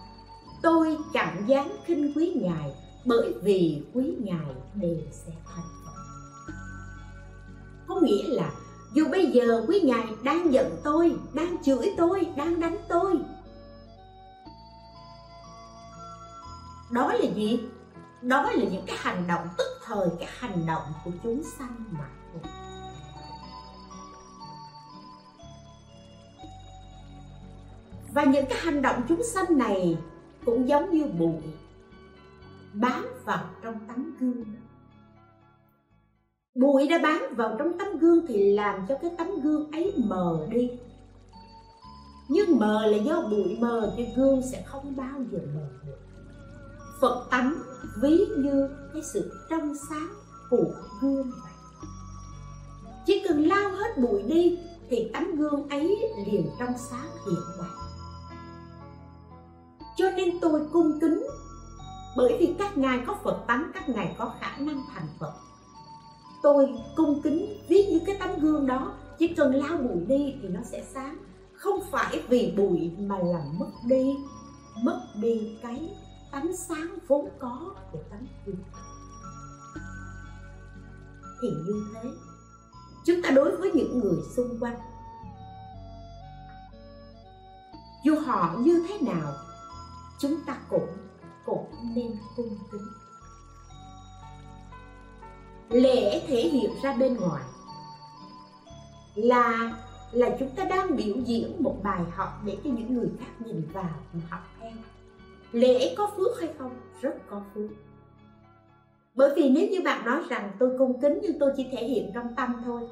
tôi chẳng dám khinh quý ngài, bởi vì quý ngài đều sẽ thành phật. Có nghĩa là dù bây giờ quý ngài đang giận tôi, đang chửi tôi, đang đánh tôi đó là gì? Đó là những cái hành động tức thời, cái hành động của chúng sanh mà. Thôi và những cái hành động chúng sanh này cũng giống như bụi bám vào trong tấm gương bụi đã bám vào trong tấm gương thì làm cho cái tấm gương ấy mờ đi. Nhưng mờ là do bụi mờ chứ gương sẽ không bao giờ mờ được phật tánh ví như cái sự trong sáng của gương vậy chỉ cần lao hết bụi đi thì tấm gương ấy liền trong sáng hiện vậy. cho nên tôi cung kính, bởi vì các ngài có phật tánh, các ngài có khả năng thành phật. Tôi cung kính ví như cái tấm gương đó, chỉ cần lao bụi đi thì nó sẽ sáng. Không phải vì bụi mà làm mất đi mất đi cái ánh sáng vốn có của tấm gương thì như thế, chúng ta đối với những người xung quanh, dù họ như thế nào, chúng ta cũng cũng nên cung kính. Lễ thể hiện ra bên ngoài là là chúng ta đang biểu diễn một bài học để cho những người khác nhìn vào và học theo lễ có phước hay không? Rất có phước. Bởi vì nếu như bạn nói rằng tôi cung kính nhưng tôi chỉ thể hiện trong tâm thôi,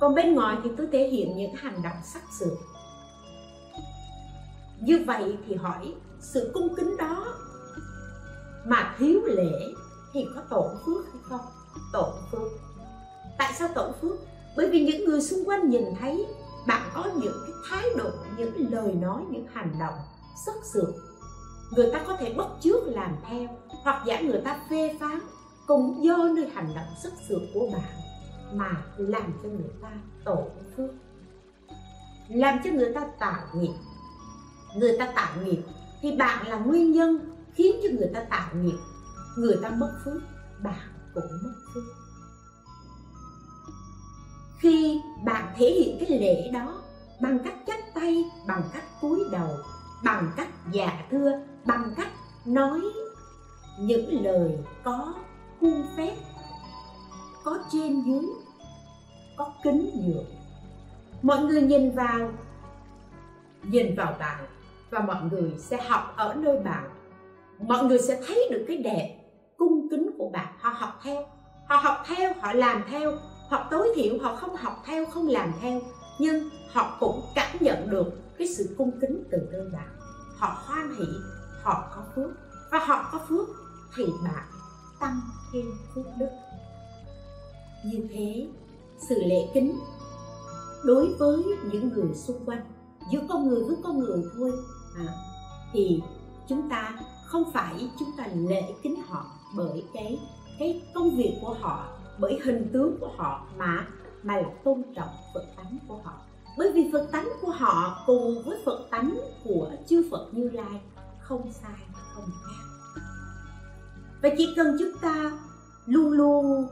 còn bên ngoài thì tôi thể hiện những hành động sắc sược như vậy thì hỏi, sự cung kính đó mà thiếu lễ thì có tổn phước hay không? Tổn phước. Tại sao tổn phước? Bởi vì những người xung quanh nhìn thấy bạn có những cái thái độ, những lời nói, những hành động sắc sược người ta có thể bất chước làm theo, hoặc giả người ta phê phán, cũng do nơi hành động sức sược của bạn mà làm cho người ta tổn phước. Làm cho người ta tạo nghiệp. Người ta tạo nghiệp thì bạn là nguyên nhân khiến cho người ta tạo nghiệp. Người ta mất phước, bạn cũng mất phước. Khi bạn thể hiện cái lễ đó bằng cách chắp tay, bằng cách cúi đầu, bằng cách dạ thưa bằng cách nói những lời có khuôn phép, có trên dưới, có kính nhường mọi người nhìn vào nhìn vào bạn và mọi người sẽ học ở nơi bạn. Mọi người sẽ thấy được cái đẹp cung kính của bạn. Họ học theo. Họ học theo, họ làm theo. Hoặc tối thiểu, họ không học theo, không làm theo. Nhưng họ cũng cảm nhận được cái sự cung kính từ nơi bạn. Họ hoan hỷ họ có phước. Và họ có phước thì bạn tăng thêm phước đức. Như thế sự lễ kính đối với những người xung quanh giữa con người với con người thôi à, thì chúng ta không phải chúng ta lễ kính họ bởi cái cái công việc của họ bởi hình tướng của họ mà mà là tôn trọng phật tánh của họ. Bởi vì phật tánh của họ cùng với phật tánh của chư phật như lai không sai không khác. Và chỉ cần chúng ta luôn luôn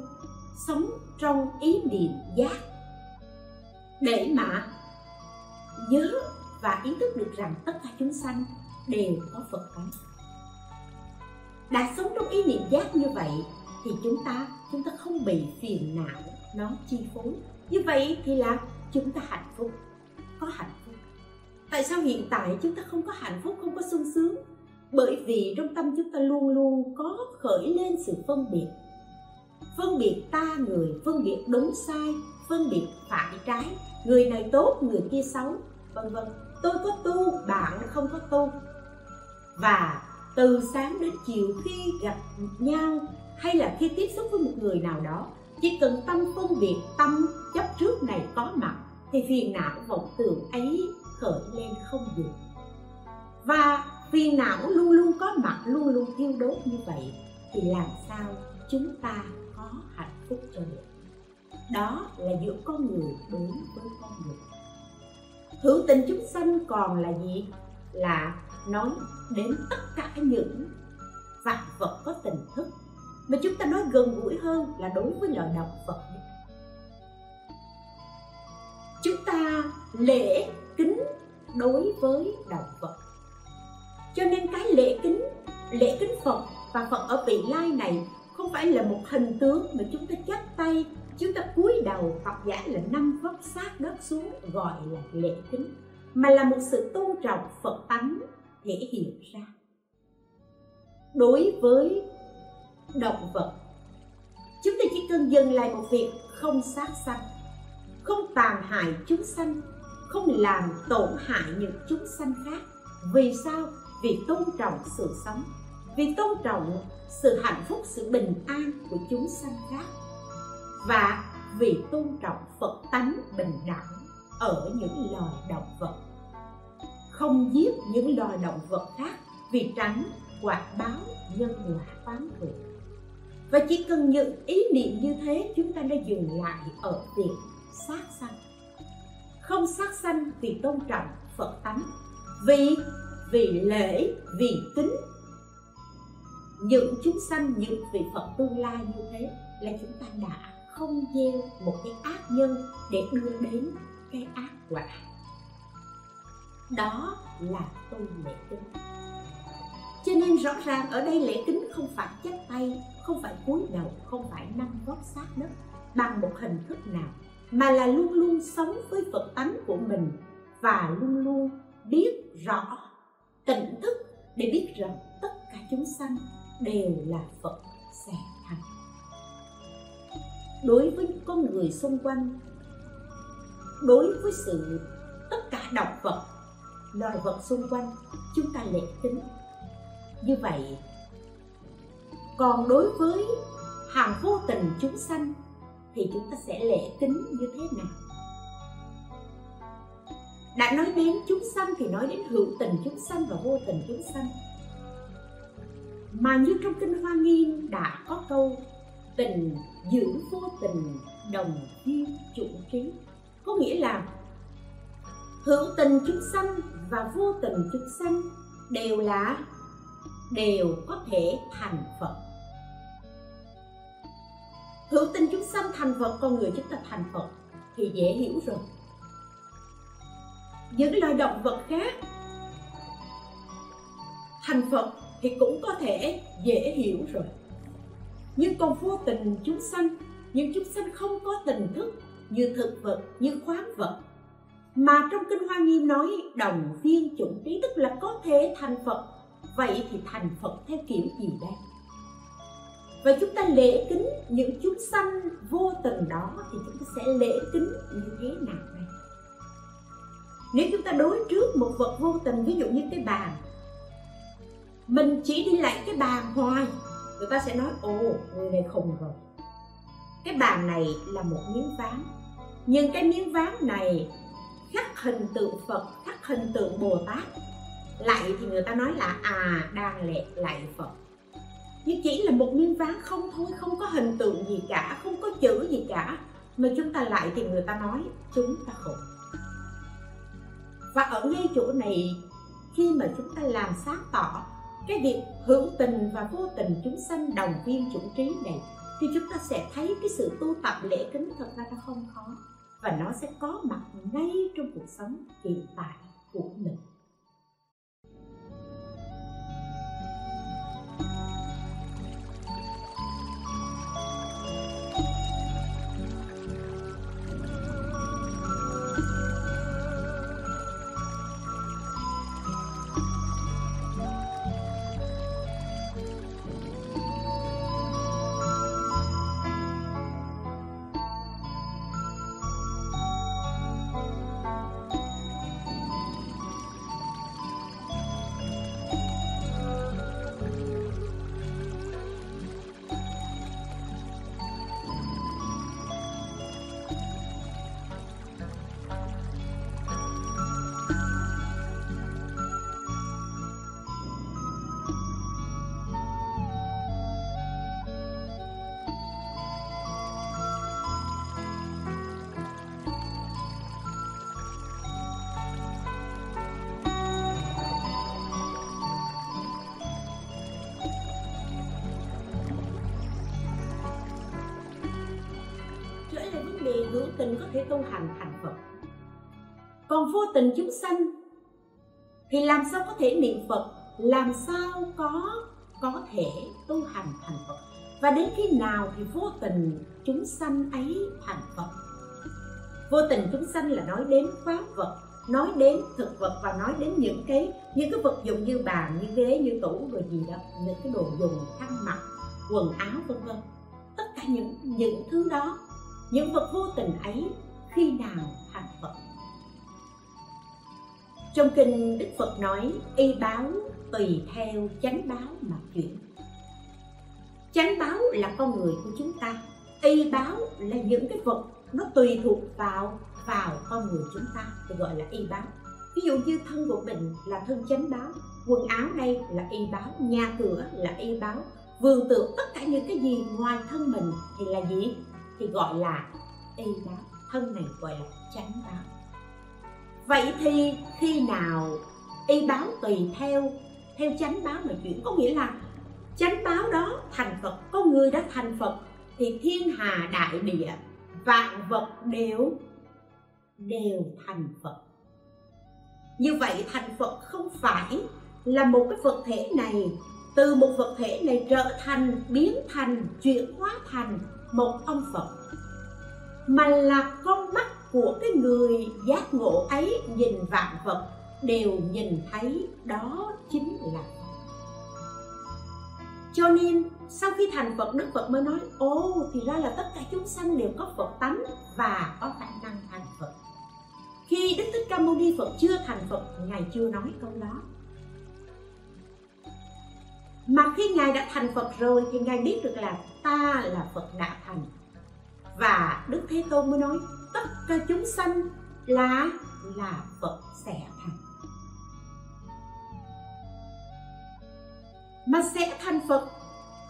sống trong ý niệm giác để mà nhớ và ý thức được rằng tất cả chúng sanh đều có phật tánh. Đã sống trong ý niệm giác như vậy thì chúng ta chúng ta không bị phiền não nó chi phối. Như vậy thì là chúng ta hạnh phúc, có hạnh phúc tại sao hiện tại chúng ta không có hạnh phúc, không có sung sướng? Bởi vì trong tâm chúng ta luôn luôn có khởi lên sự phân biệt. Phân biệt ta người, phân biệt đúng sai, phân biệt phải trái. Người này tốt, người kia xấu, vân vân. Tôi có tu, bạn không có tu. Và từ sáng đến chiều khi gặp nhau hay là khi tiếp xúc với một người nào đó, chỉ cần tâm phân biệt, tâm chấp trước này có mặt, thì phiền não vọng tưởng ấy dục và phiền não luôn luôn có mặt, luôn luôn thiêu đốt như vậy, thì làm sao chúng ta có hạnh phúc cho được? Đó là giữa con người đối với con người. Hữu tình chúng sanh còn là gì? Là nói đến tất cả những vạn vật có tình thức. Mà chúng ta nói gần gũi hơn là đối với loài động vật chúng ta lễ kính đối với động vật. Cho nên cái lễ kính lễ kính phật và phật ở vị lai này không phải là một hình tướng mà chúng ta chắp tay, chúng ta cúi đầu hoặc giả là năm vấp sát đất xuống gọi là lễ kính, mà là một sự tôn trọng phật tánh thể hiện ra. Đối với động vật, chúng ta chỉ cần dừng lại một việc không sát sanh, không tàn hại chúng sanh không làm tổn hại những chúng sanh khác. Vì sao? Vì tôn trọng sự sống. Vì tôn trọng sự hạnh phúc, sự bình an của chúng sanh khác. Và vì tôn trọng phật tánh bình đẳng ở những loài động vật. Không giết những loài động vật khác vì tránh quả báo nhân quả phán thượng. Và chỉ cần những ý niệm như thế, chúng ta đã dừng lại ở việc sát sanh không sát sanh vì tôn trọng phật tánh. Vì vì lễ, vì kính. Những chúng sanh những vị phật tương lai như thế là chúng ta đã không gieo một cái ác nhân để đưa đến cái ác quả. Đó là tu lễ kính. Cho nên rõ ràng ở đây lễ kính không phải chắp tay, không phải cúi đầu, không phải nâng gót sát đất bằng một hình thức nào mà là luôn luôn sống với phật tánh của mình và luôn luôn biết rõ tỉnh thức để biết rằng tất cả chúng sanh đều là phật sẽ thành. Đối với con người xung quanh, đối với sự tất cả động vật loài vật xung quanh, chúng ta lễ tính. Như vậy, còn đối với hàng vô tình chúng sanh thì chúng ta sẽ lễ kính như thế nào? Đã nói đến chúng sanh thì nói đến hữu tình chúng sanh và vô tình chúng sanh. Mà như trong kinh hoa nghiêm đã có câu, tình giữ vô tình đồng duyên chủ trí. Có nghĩa là hữu tình chúng sanh và vô tình chúng sanh đều là, đều có thể thành phật hữu tình chúng sanh thành phật, con người chúng ta thành phật thì dễ hiểu rồi. Những loài động vật khác thành phật thì cũng có thể dễ hiểu rồi. Nhưng còn vô tình chúng sanh những chúng sanh không có tình thức như thực vật, như khoáng vật. Mà trong kinh hoa nghiêm nói, đồng viên chủng trí tức là có thể thành phật. Vậy thì thành phật theo kiểu gì đây? Và chúng ta lễ kính những chúng sanh vô tình đó thì chúng ta sẽ lễ kính như thế nào đây? Nếu chúng ta đối trước một vật vô tình, ví dụ như cái bàn, mình chỉ đi lại cái bàn hoài, người ta sẽ nói, ồ, người này khùng rồi. Cái bàn này là một miếng ván. Nhưng cái miếng ván này khắc hình tượng phật, khắc hình tượng bồ tát. Lại thì người ta nói là à đang lệ lại phật nhưng chỉ là một miếng ván không thôi, không có hình tượng gì cả, không có chữ gì cả. Mà chúng ta lại thì người ta nói, chúng ta khổ. Và ở ngay chỗ này, khi mà chúng ta làm sáng tỏ cái việc hữu tình và vô tình chúng sanh đồng viên chủng trí này, thì chúng ta sẽ thấy cái sự tu tập lễ kính thật ra nó không khó. Và nó sẽ có mặt ngay trong cuộc sống hiện tại của mình. Tình có thể tu hành thành phật. Còn vô tình chúng sanh, thì làm sao có thể niệm phật? Làm sao có có thể tu hành thành phật? Và đến khi nào thì vô tình chúng sanh ấy thành phật? Vô tình chúng sanh là nói đến pháp vật nói đến thực vật và nói đến những cái những cái vật dụng như bàn như ghế như tủ rồi gì đó, những cái đồ dùng, khăn mặc, quần áo, vân vân. Tất cả những những thứ đó những vật vô tình ấy khi nào thành phật trong kinh đức phật nói, y báo tùy theo chánh báo mà chuyển. Chánh báo là con người của chúng ta, y báo là những cái vật nó tùy thuộc vào vào con người chúng ta, thì gọi là y báo. Ví dụ như thân của mình là thân chánh báo, quần áo đây là y báo, nhà cửa là y báo, vườn tược tất cả những cái gì ngoài thân mình thì là gì? Thì gọi là y báo thân này gọi là chánh báo vậy thì khi nào y báo tùy theo theo chánh báo mà chuyển, có nghĩa là chánh báo đó thành phật, có người đã thành phật, thì thiên hà đại địa, vạn vật đều đều thành phật. Như vậy thành phật không phải là một cái vật thể này từ một vật thể này trở thành, biến thành, chuyển hóa thành một ông phật. Mà là con mắt của cái người giác ngộ ấy nhìn vạn vật, đều nhìn thấy đó chính là cho nên, sau khi thành Phật, Đức Phật mới nói, Ồ, thì ra là tất cả chúng sanh đều có Phật tánh và có khả năng thành Phật. Khi Đức Thích Ca Mâu Ni Phật chưa thành Phật, Ngài chưa nói câu đó. Mà khi Ngài đã thành Phật rồi thì Ngài biết được là ta là Phật đã thành. Và Đức Thế Tôn mới nói, tất cả chúng sanh là là Phật sẽ thành. Mà sẽ thành Phật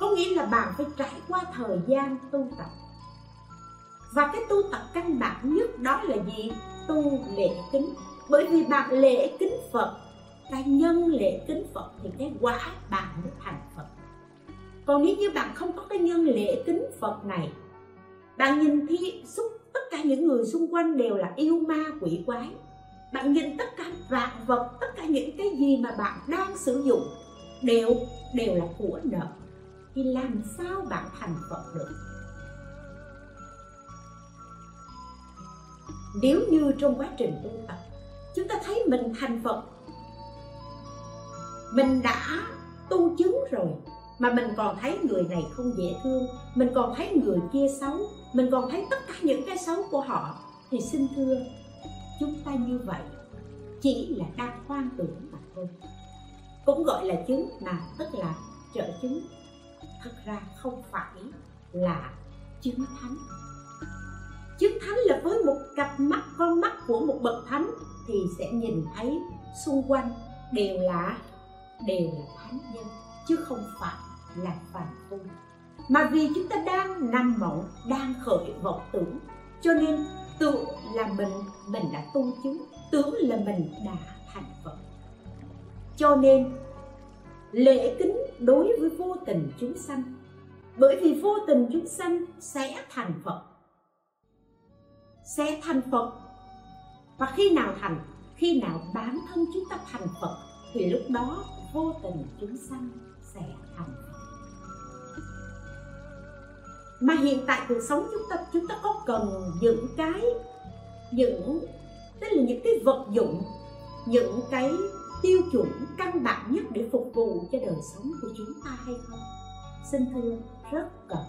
có nghĩa là bạn phải trải qua thời gian tu tập. Và cái tu tập căn bản nhất đó là gì? Tu lễ kính. Bởi vì bạn lễ kính Phật cái nhân lễ kính Phật thì cái quả bạn mới thành Phật. Còn nếu như bạn không có cái nhân lễ kính Phật này, bạn nhìn thi xúc tất cả những người xung quanh đều là yêu ma quỷ quái. Bạn nhìn tất cả vạn vật, tất cả những cái gì mà bạn đang sử dụng đều đều là của nợ. Thì làm sao bạn thành phật được? Nếu như trong quá trình tu tập, chúng ta thấy mình thành phật mình đã tu chứng rồi, mà mình còn thấy người này không dễ thương, mình còn thấy người kia xấu, mình còn thấy tất cả những cái xấu của họ. Thì xin thưa, chúng ta như vậy chỉ là đang hoang tưởng mà thôi. Cũng gọi là chứng mà, tức là trợ chứng. Thật ra không phải là chứng thánh. Chứng thánh là với một cặp mắt, con mắt của một bậc thánh thì sẽ nhìn thấy xung quanh đều là đều là thánh nhân, chứ không phải là phàm phu. Mà vì chúng ta đang nằm mộng, đang khởi vọng tưởng, cho nên tưởng là mình mình đã tu chứng, tưởng là mình đã thành phật. Cho nên, lễ kính đối với vô tình chúng sanh, bởi vì vô tình chúng sanh sẽ thành phật. Sẽ thành phật. Và khi nào thành, khi nào bản thân chúng ta thành phật, thì lúc đó vô tình chúng sanh sẽ thành mà hiện tại cuộc sống chúng ta chúng ta có cần những cái, những, tức là những cái vật dụng, những cái tiêu chuẩn căn bản nhất để phục vụ cho đời sống của chúng ta hay không? Xin thưa, rất cần.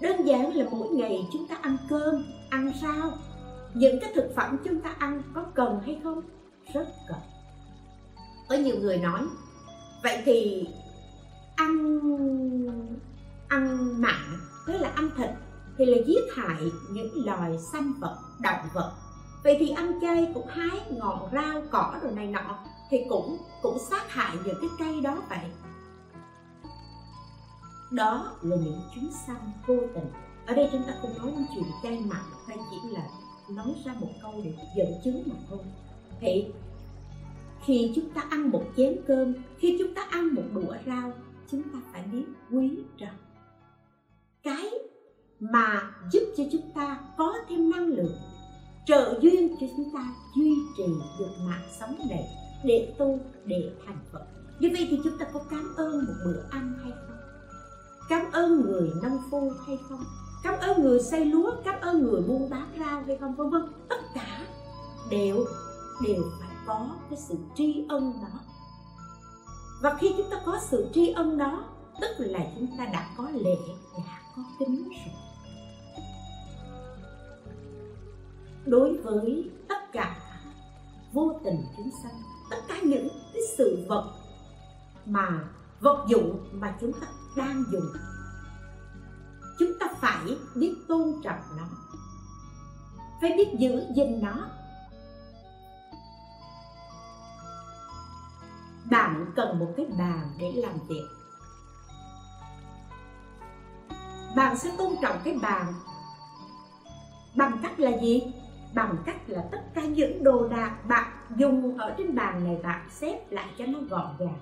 Đơn giản là mỗi ngày chúng ta ăn cơm, ăn rau, những cái thực phẩm chúng ta ăn có cần hay không? Rất cần có nhiều người nói. Vậy thì ăn ăn mặn với là ăn thịt thì là giết hại những loài sanh vật, động vật. Vậy thì ăn chay cũng hái ngọn rau, cỏ rồi này nọ thì cũng cũng sát hại những cái cây đó vậy. Đó là những chúng sanh vô tình. Ở đây chúng ta không nói những chuyện chay mặn hay chỉ là nói ra một câu để dẫn chứng mà thôi. Thì khi chúng ta ăn một chén cơm, khi chúng ta ăn một đũa rau, chúng ta phải biết quý trọng cái mà giúp cho chúng ta có thêm năng lượng, trợ duyên cho chúng ta duy trì được mạng sống này, để tu, để thành phật. Như vậy thì chúng ta có cảm ơn một bữa ăn hay không? Cảm ơn người nông phu hay không? Cảm ơn người xây lúa, cảm ơn người buôn bán rau hay không? Vân vân, tất cả đều đều phải có cái sự tri ân đó. Và khi chúng ta có sự tri ân đó, tức là chúng ta đã có lễ đã có kính rồi. Đối với tất cả vô tình chúng sanh, tất cả những cái sự vật mà, vật dụng mà chúng ta đang dùng, chúng ta phải biết tôn trọng nó. Phải biết giữ gìn nó. Bạn cần một cái bàn để làm việc. Bạn sẽ tôn trọng cái bàn. Bằng cách là gì? Bằng cách là tất cả những đồ đạc bạn dùng ở trên bàn này bạn xếp lại cho nó gọn gàng.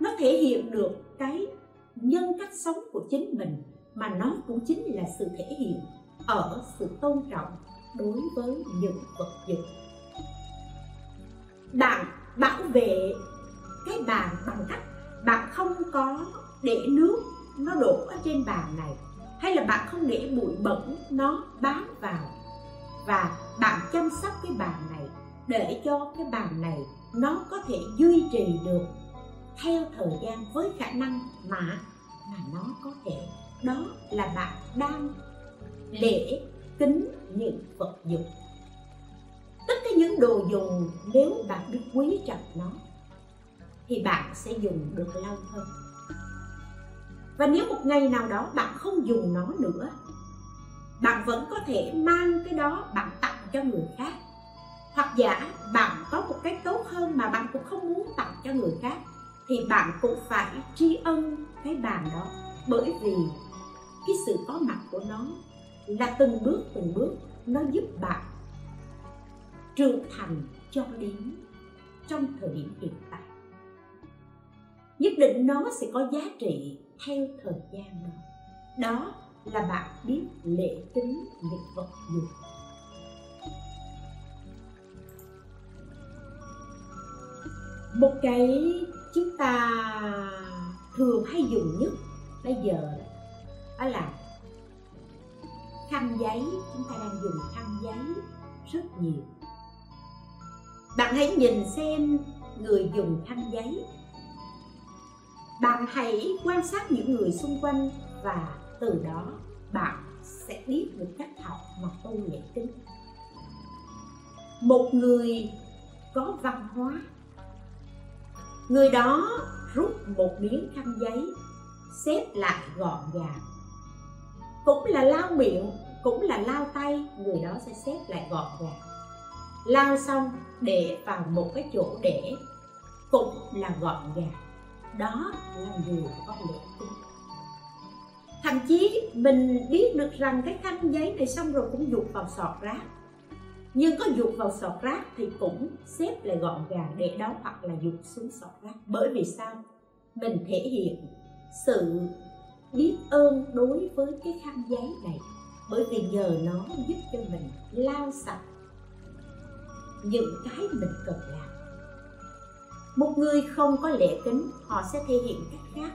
Nó thể hiện được cái nhân cách sống của chính mình, mà nó cũng chính là sự thể hiện ở sự tôn trọng đối với những vật dụng. Bạn bảo vệ cái bàn bằng cách bạn không có để nước nó đổ ở trên bàn này, hay là bạn không để bụi bẩn nó bám vào. Và bạn chăm sóc cái bàn này để cho cái bàn này nó có thể duy trì được theo thời gian với khả năng mà mà nó có thể. Đó là bạn đang lễ kính những vật dụng. Tất cả những đồ dùng nếu bạn biết quý trọng nó thì bạn sẽ dùng được lâu hơn. Và nếu một ngày nào đó bạn không dùng nó nữa, bạn vẫn có thể mang cái đó bạn tặng cho người khác. Hoặc giả bạn có một cái tốt hơn mà bạn cũng không muốn tặng cho người khác, thì bạn cũng phải tri ân cái bàn đó. Bởi vì cái sự có mặt của nó là từng bước từng bước nó giúp bạn trưởng thành cho đến trong thời điểm hiện tại nhất định nó sẽ có giá trị theo thời gian đó. Đó là bạn biết lễ tính những vật dụng một cái chúng ta thường hay dùng nhất bây giờ đó là khăn giấy. Chúng ta đang dùng khăn giấy rất nhiều. Bạn hãy nhìn xem người dùng khăn giấy bạn hãy quan sát những người xung quanh và từ đó bạn sẽ biết được cách học mà tôi dạy kính một người có văn hóa. Người đó rút một miếng khăn giấy, xếp lại gọn gàng. Cũng là lau miệng, cũng là lau tay, người đó sẽ xếp lại gọn gàng. Lau xong để vào một cái chỗ để cũng là gọn gàng đó là người có lễ tính thậm chí mình biết được rằng cái khăn giấy này xong rồi cũng dục vào sọt rác. Nhưng có dục vào sọt rác thì cũng xếp lại gọn gàng để đó hoặc là dục xuống sọt rác. Bởi vì sao? Mình thể hiện sự biết ơn đối với cái khăn giấy này. Bởi vì nhờ nó giúp cho mình lau sạch những cái mình cần làm một người không có lễ kính, họ sẽ thể hiện cách khác.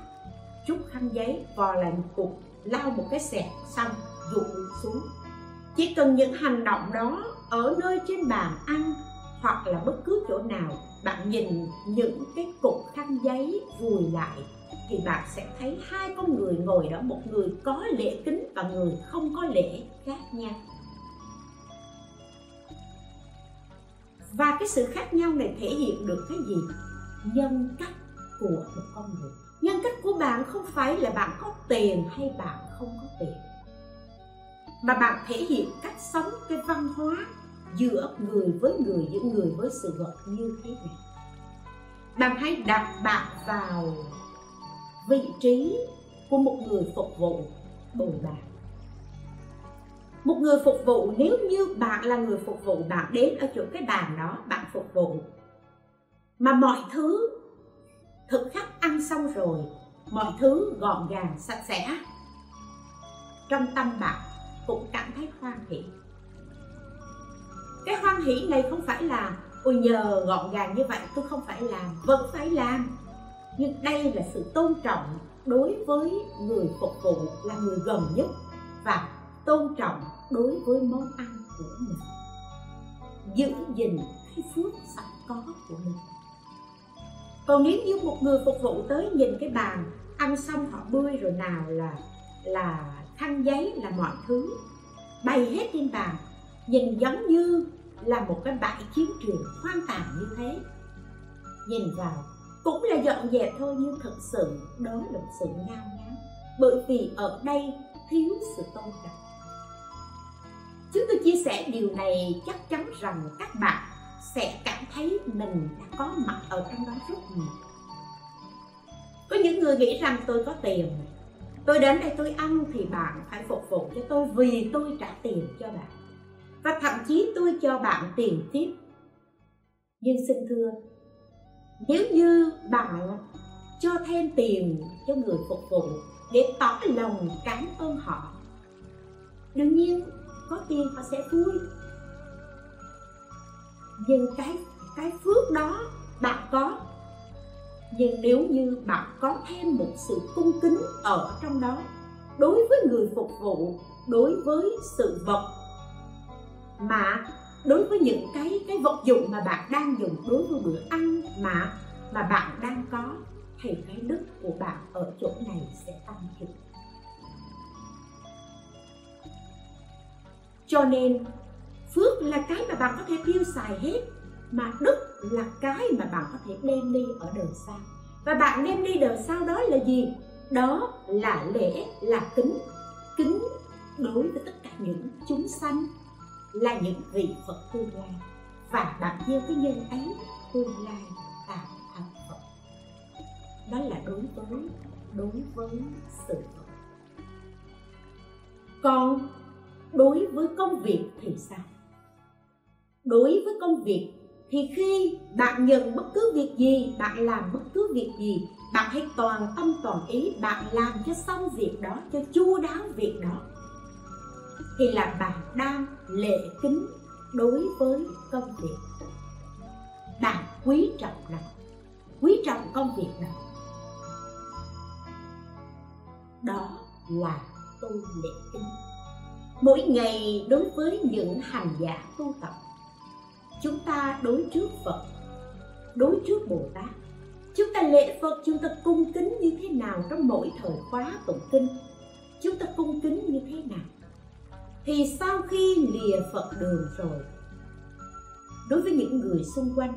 Chút khăn giấy, vò lại một cục, lau một cái sẹt xong dụ xuống. Chỉ cần những hành động đó ở nơi trên bàn ăn hoặc là bất cứ chỗ nào, bạn nhìn những cái cục khăn giấy vùi lại thì bạn sẽ thấy hai con người ngồi đó, một người có lễ kính và người không có lễ khác nhau. Và cái sự khác nhau này thể hiện được cái gì? Nhân cách của một con người. Nhân cách của bạn không phải là bạn có tiền hay bạn không có tiền. Mà bạn thể hiện cách sống cái văn hóa giữa người với người, giữa người với sự vật như thế này bạn hãy đặt bạn vào vị trí của một người phục vụ bồi bàn một người phục vụ, nếu như bạn là người phục vụ, bạn đến ở chỗ cái bàn đó, bạn phục vụ mà mọi thứ, thực khách ăn xong rồi, mọi thứ gọn gàng, sạch sẽ. Trong tâm bạn cũng cảm thấy hoan hỷ. Cái hoan hỷ này không phải là, ôi, nhờ gọn gàng như vậy tôi không phải làm, vẫn phải làm. Nhưng đây là sự tôn trọng đối với người phục vụ, là người gần nhất, và tôn trọng đối với món ăn của mình. Giữ gìn cái phước sẵn có của mình còn nếu như một người phục vụ tới nhìn cái bàn, ăn xong họ bươi rồi nào là là khăn giấy, là mọi thứ. Bày hết trên bàn, nhìn giống như là một cái bãi chiến trường hoang tàn như thế. Nhìn vào, cũng là dọn dẹp thôi nhưng thực sự đó là một sự nhao nhán bởi vì ở đây thiếu sự tôn trọng. Chúng tôi chia sẻ điều này chắc chắn rằng các bạn sẽ cảm thấy mình đã có mặt ở trong đó rất nhiều. Có những người nghĩ rằng tôi có tiền. Tôi đến đây tôi ăn thì bạn phải phục vụ cho tôi vì tôi trả tiền cho bạn. Và thậm chí tôi cho bạn tiền tiếp. Nhưng xin thưa, nếu như bạn cho thêm tiền cho người phục vụ để tỏ lòng cảm ơn họ, đương nhiên có tiền họ sẽ vui nhưng cái cái phước đó bạn có. Nhưng nếu như bạn có thêm một sự cung kính ở trong đó, đối với người phục vụ, đối với sự vật, mà đối với những cái cái vật dụng mà bạn đang dùng đối với bữa ăn mà mà bạn đang có, thì cái đức của bạn ở chỗ này sẽ tăng trưởng. Cho nên phước là cái mà bạn có thể tiêu xài hết, mà đức là cái mà bạn có thể đem đi ở đời sau. Và bạn đem đi đời sau đó là gì? Đó là lễ, là kính. Kính đối với tất cả những chúng sanh là những vị phật tương lai. Và bạn gieo cái nhân ấy tương lai tạo thành phật. Đó là đối với đối với sự phật còn đối với công việc thì sao? Đối với công việc, thì khi bạn nhận bất cứ việc gì, bạn làm bất cứ việc gì, bạn hãy toàn tâm toàn ý, bạn làm cho xong việc đó, cho chu đáo việc đó. Thì là bạn đang lệ kính đối với công việc. Bạn quý trọng nó, quý trọng công việc đó. Đó là tu lệ kính. Mỗi ngày đối với những hành giả tu tập chúng ta đối trước phật, đối trước bồ tát. Chúng ta lễ phật, chúng ta cung kính như thế nào trong mỗi thời khóa tụng kinh? Chúng ta cung kính như thế nào? Thì sau khi lìa phật đường rồi, đối với những người xung quanh,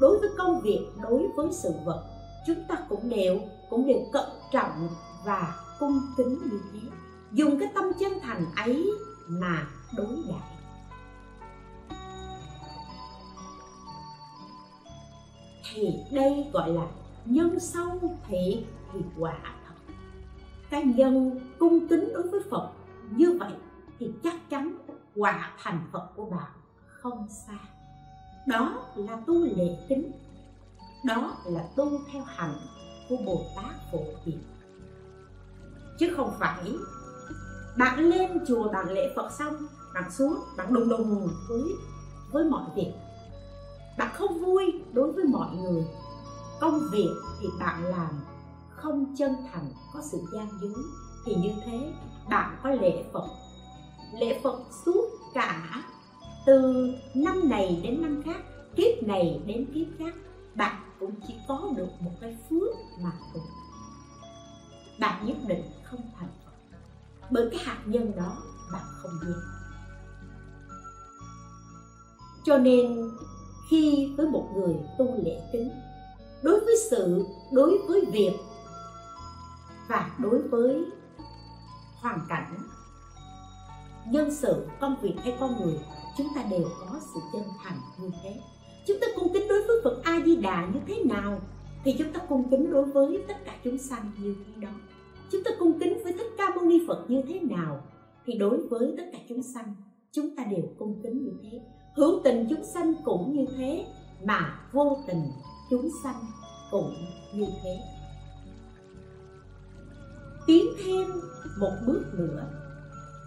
đối với công việc, đối với sự vật, chúng ta cũng đều cũng đều cẩn trọng và cung kính như thế. Dùng cái tâm chân thành ấy mà đối đãi. Thì đây gọi là nhân sâu thị thì quả thật. Cái nhân cung kính đối với phật như vậy thì chắc chắn quả thành phật của bạn không xa. Đó là tu lệ kính. Đó là tu theo hành của bồ tát phổ hiền chứ không phải bạn lên chùa bạn lễ phật xong, bạn xuống, bạn đùng đùng với với mọi việc bạn không vui đối với mọi người. Công việc thì bạn làm, không chân thành có sự gian dối. Thì như thế, bạn có lễ phật. Lễ phật suốt cả từ năm này đến năm khác, kiếp này đến kiếp khác, bạn cũng chỉ có được một cái phước mà thôi. Bạn nhất định không thành phật. Bởi cái hạt nhân đó, bạn không biết. Cho nên khi với một người tu lễ kính, đối với sự, đối với việc và đối với hoàn cảnh. Nhân sự, công việc hay con người, chúng ta đều có sự chân thành như thế. Chúng ta cung kính đối với phật a di đà như thế nào thì chúng ta cung kính đối với tất cả chúng sanh như thế đó. Chúng ta cung kính với thích ca mâu ni phật như thế nào thì đối với tất cả chúng sanh, chúng ta đều cung kính như thế hướng tình chúng sanh cũng như thế, mà vô tình chúng sanh cũng như thế. Tiến thêm một bước nữa,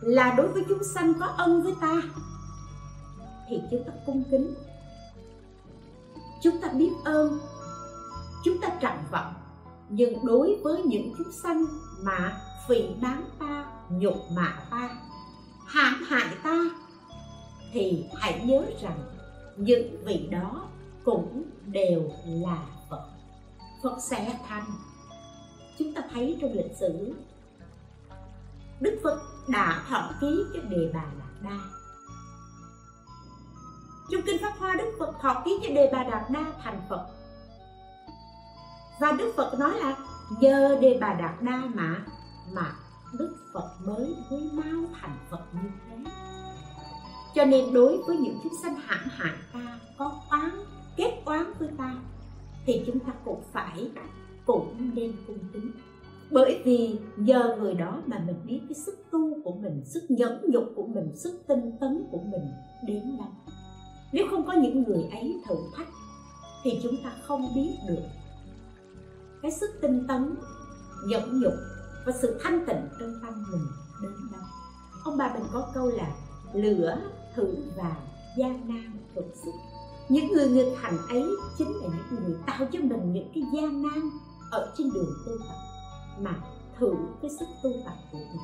là đối với chúng sanh có ân với ta, thì chúng ta cung kính. Chúng ta biết ơn, chúng ta trọng vọng, nhưng đối với những chúng sanh mà phỉ bán ta, nhục mạ ta, hãm hại ta thì hãy nhớ rằng những vị đó cũng đều là phật. Phật sẽ thành chúng ta thấy trong lịch sử, đức phật đã thọ ký cái đề bà đạt đa. Trong kinh pháp hoa, đức phật thọ ký cho đề bà đạt đa thành phật. Và đức phật nói là nhờ đề bà đạt đa mà mà đức phật mới mới mau thành phật như thế cho nên đối với những chúng sanh hãm hại ta, có oán, kết oán với ta, thì chúng ta cũng phải cũng nên cung kính. Bởi vì nhờ người đó mà mình biết cái sức tu của mình, sức nhẫn nhục của mình, sức tinh tấn của mình đến đâu. Nếu không có những người ấy thử thách, thì chúng ta không biết được cái sức tinh tấn, nhẫn nhục và sự thanh tịnh trong tâm mình đến đâu. Ông bà mình có câu là lửa, thử và gian nan thực sự. Những người nghịch hành ấy chính là những người tạo cho mình những cái gian nan ở trên đường tu tập, mà thử cái sức tu tập của mình.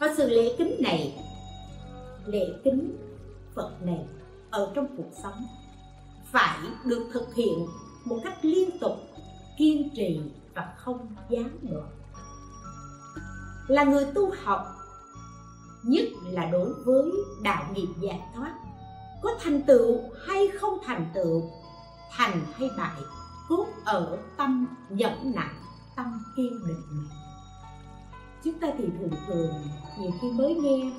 Và sự lễ kính này, lễ kính phật này ở trong cuộc sống phải được thực hiện một cách liên tục, kiên trì và không gián đoạn. Là người tu học nhất là đối với đạo nghiệp giải thoát. Có thành tựu hay không thành tựu, thành hay bại cốt ở tâm nhẫn nặng tâm kiên định chúng ta thì thường thường, nhiều khi mới nghe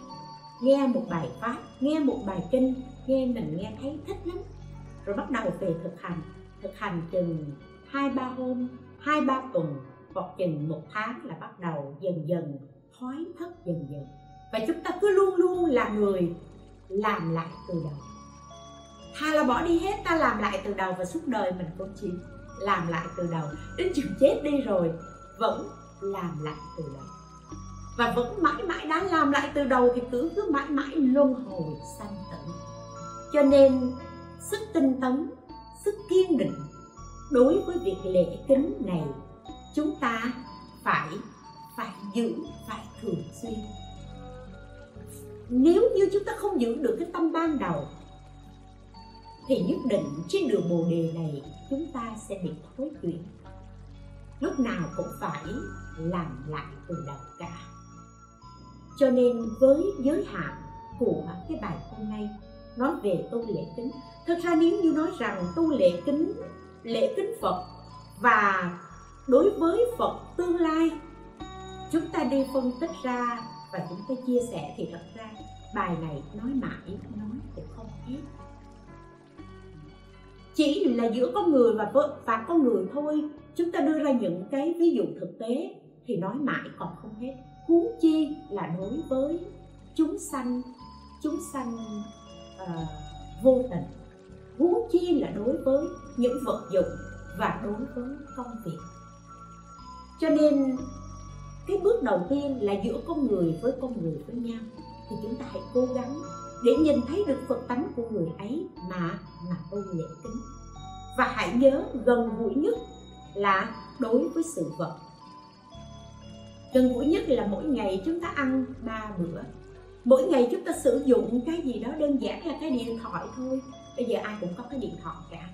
nghe một bài pháp, nghe một bài kinh, nghe mình nghe thấy thích lắm. Rồi bắt đầu về thực hành thực hành chừng hai ba hôm, hai ba tuần, hoặc chừng một tháng là bắt đầu dần dần, thoái thất dần dần và chúng ta cứ luôn luôn là người làm lại từ đầu. Thà là bỏ đi hết, ta làm lại từ đầu và suốt đời mình cũng chỉ làm lại từ đầu. Đến chừng chết đi rồi, vẫn làm lại từ đầu. Và vẫn mãi mãi đã làm lại từ đầu thì cứ cứ mãi mãi luân hồi sanh tử. Cho nên, sức tinh tấn, sức kiên định đối với việc lễ kính này, chúng ta phải phải giữ, phải thường xuyên nếu như chúng ta không giữ được cái tâm ban đầu, thì nhất định trên đường bồ đề này chúng ta sẽ bị thối chuyển. Lúc nào cũng phải làm lại từ đầu cả. Cho nên với giới hạn của cái bài hôm nay, nói về tu lễ kính, thật ra nếu như nói rằng tu lễ kính lễ kính phật và đối với phật tương lai, chúng ta đi phân tích ra và chúng tôi chia sẻ thì thật ra bài này nói mãi nói cũng không hết. Chỉ là giữa con người và và con người thôi. Chúng ta đưa ra những cái ví dụ thực tế thì nói mãi còn không hết. Huống chi là đối với chúng sanh chúng sanh uh, vô tình. Huống chi là đối với những vật dụng và đối với công việc. Cho nên cái bước đầu tiên là giữa con người với con người với nhau. Thì chúng ta hãy cố gắng để nhìn thấy được phật tánh của người ấy mà mà tôi lễ kính. Và hãy nhớ gần gũi nhất là đối với sự vật. Gần gũi nhất là mỗi ngày chúng ta ăn ba bữa. Mỗi ngày chúng ta sử dụng cái gì đó đơn giản là cái điện thoại thôi. Bây giờ ai cũng có cái điện thoại cả.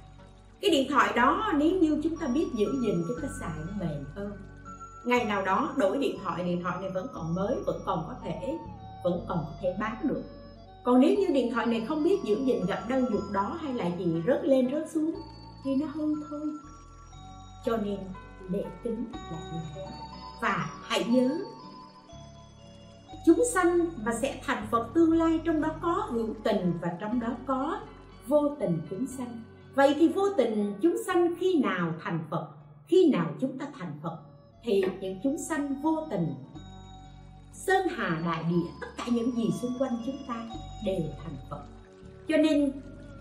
Cái điện thoại đó, nếu như chúng ta biết giữ gìn, chúng ta xài nó mềm hơn ngày nào đó đổi điện thoại điện thoại này vẫn còn mới, vẫn còn có thể, vẫn còn có thể bán được. Còn nếu như điện thoại này không biết giữ gìn gặp đau dục đó hay là gì, rớt lên, rớt xuống, thì nó hư thôi. Cho nên lễ kính là như thế. Và hãy nhớ, chúng sanh mà sẽ thành phật tương lai, trong đó có hữu tình và trong đó có vô tình chúng sanh. Vậy thì vô tình chúng sanh khi nào thành phật? Khi nào chúng ta thành phật? Thì những chúng sanh vô tình. Sơn hà đại địa, tất cả những gì xung quanh chúng ta đều thành phật. Cho nên,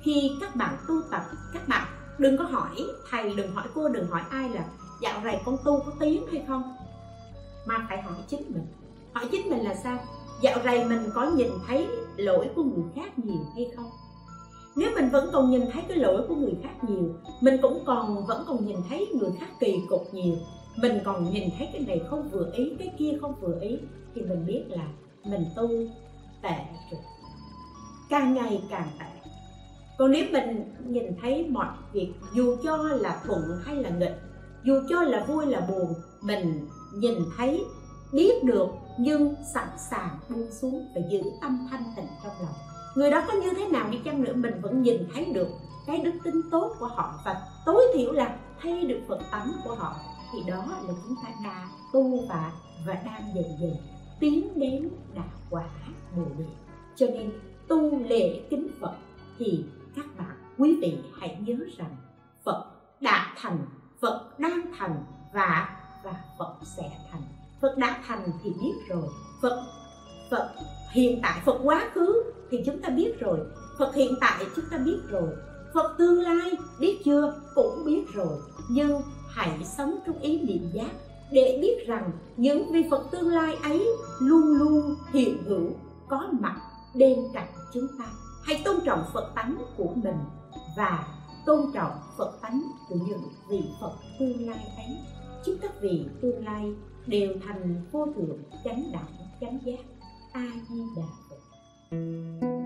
khi các bạn tu tập, các bạn đừng có hỏi thầy, đừng hỏi cô, đừng hỏi ai là, dạo này con tu có tiếng hay không? Mà phải hỏi chính mình. Hỏi chính mình là sao? Dạo này mình có nhìn thấy lỗi của người khác nhiều hay không? Nếu mình vẫn còn nhìn thấy cái lỗi của người khác nhiều, mình cũng còn, vẫn còn nhìn thấy người khác kỳ cục nhiều mình còn nhìn thấy cái này không vừa ý, cái kia không vừa ý, thì mình biết là mình tu tệ rồi. Càng ngày càng tệ. Còn nếu mình nhìn thấy mọi việc, dù cho là thuận hay là nghịch, dù cho là vui là buồn, mình nhìn thấy, biết được, nhưng sẵn sàng buông xuống và giữ tâm thanh tịnh trong lòng. Người đó có như thế nào đi chăng nữa, mình vẫn nhìn thấy được cái đức tính tốt của họ và tối thiểu là thay được phật tánh của họ thì đó là chúng ta đã tu và và đang dần dần tiến đến đạo quả bồ đề. Cho nên, tu lễ kính phật thì các bạn, quý vị hãy nhớ rằng phật đã thành, phật đang thành và và phật sẽ thành. Phật đã thành thì biết rồi. Phật phật hiện tại phật quá khứ thì chúng ta biết rồi. Phật hiện tại chúng ta biết rồi. Phật tương lai biết chưa cũng biết rồi. Nhưng hãy sống trong ý niệm giác để biết rằng những vị phật tương lai ấy luôn luôn hiện hữu, có mặt bên cạnh chúng ta. Hãy tôn trọng phật tánh của mình và tôn trọng phật tánh của những vị phật tương lai ấy. Chúc các vị tương lai đều thành vô thượng chánh đẳng chánh giác. A di đà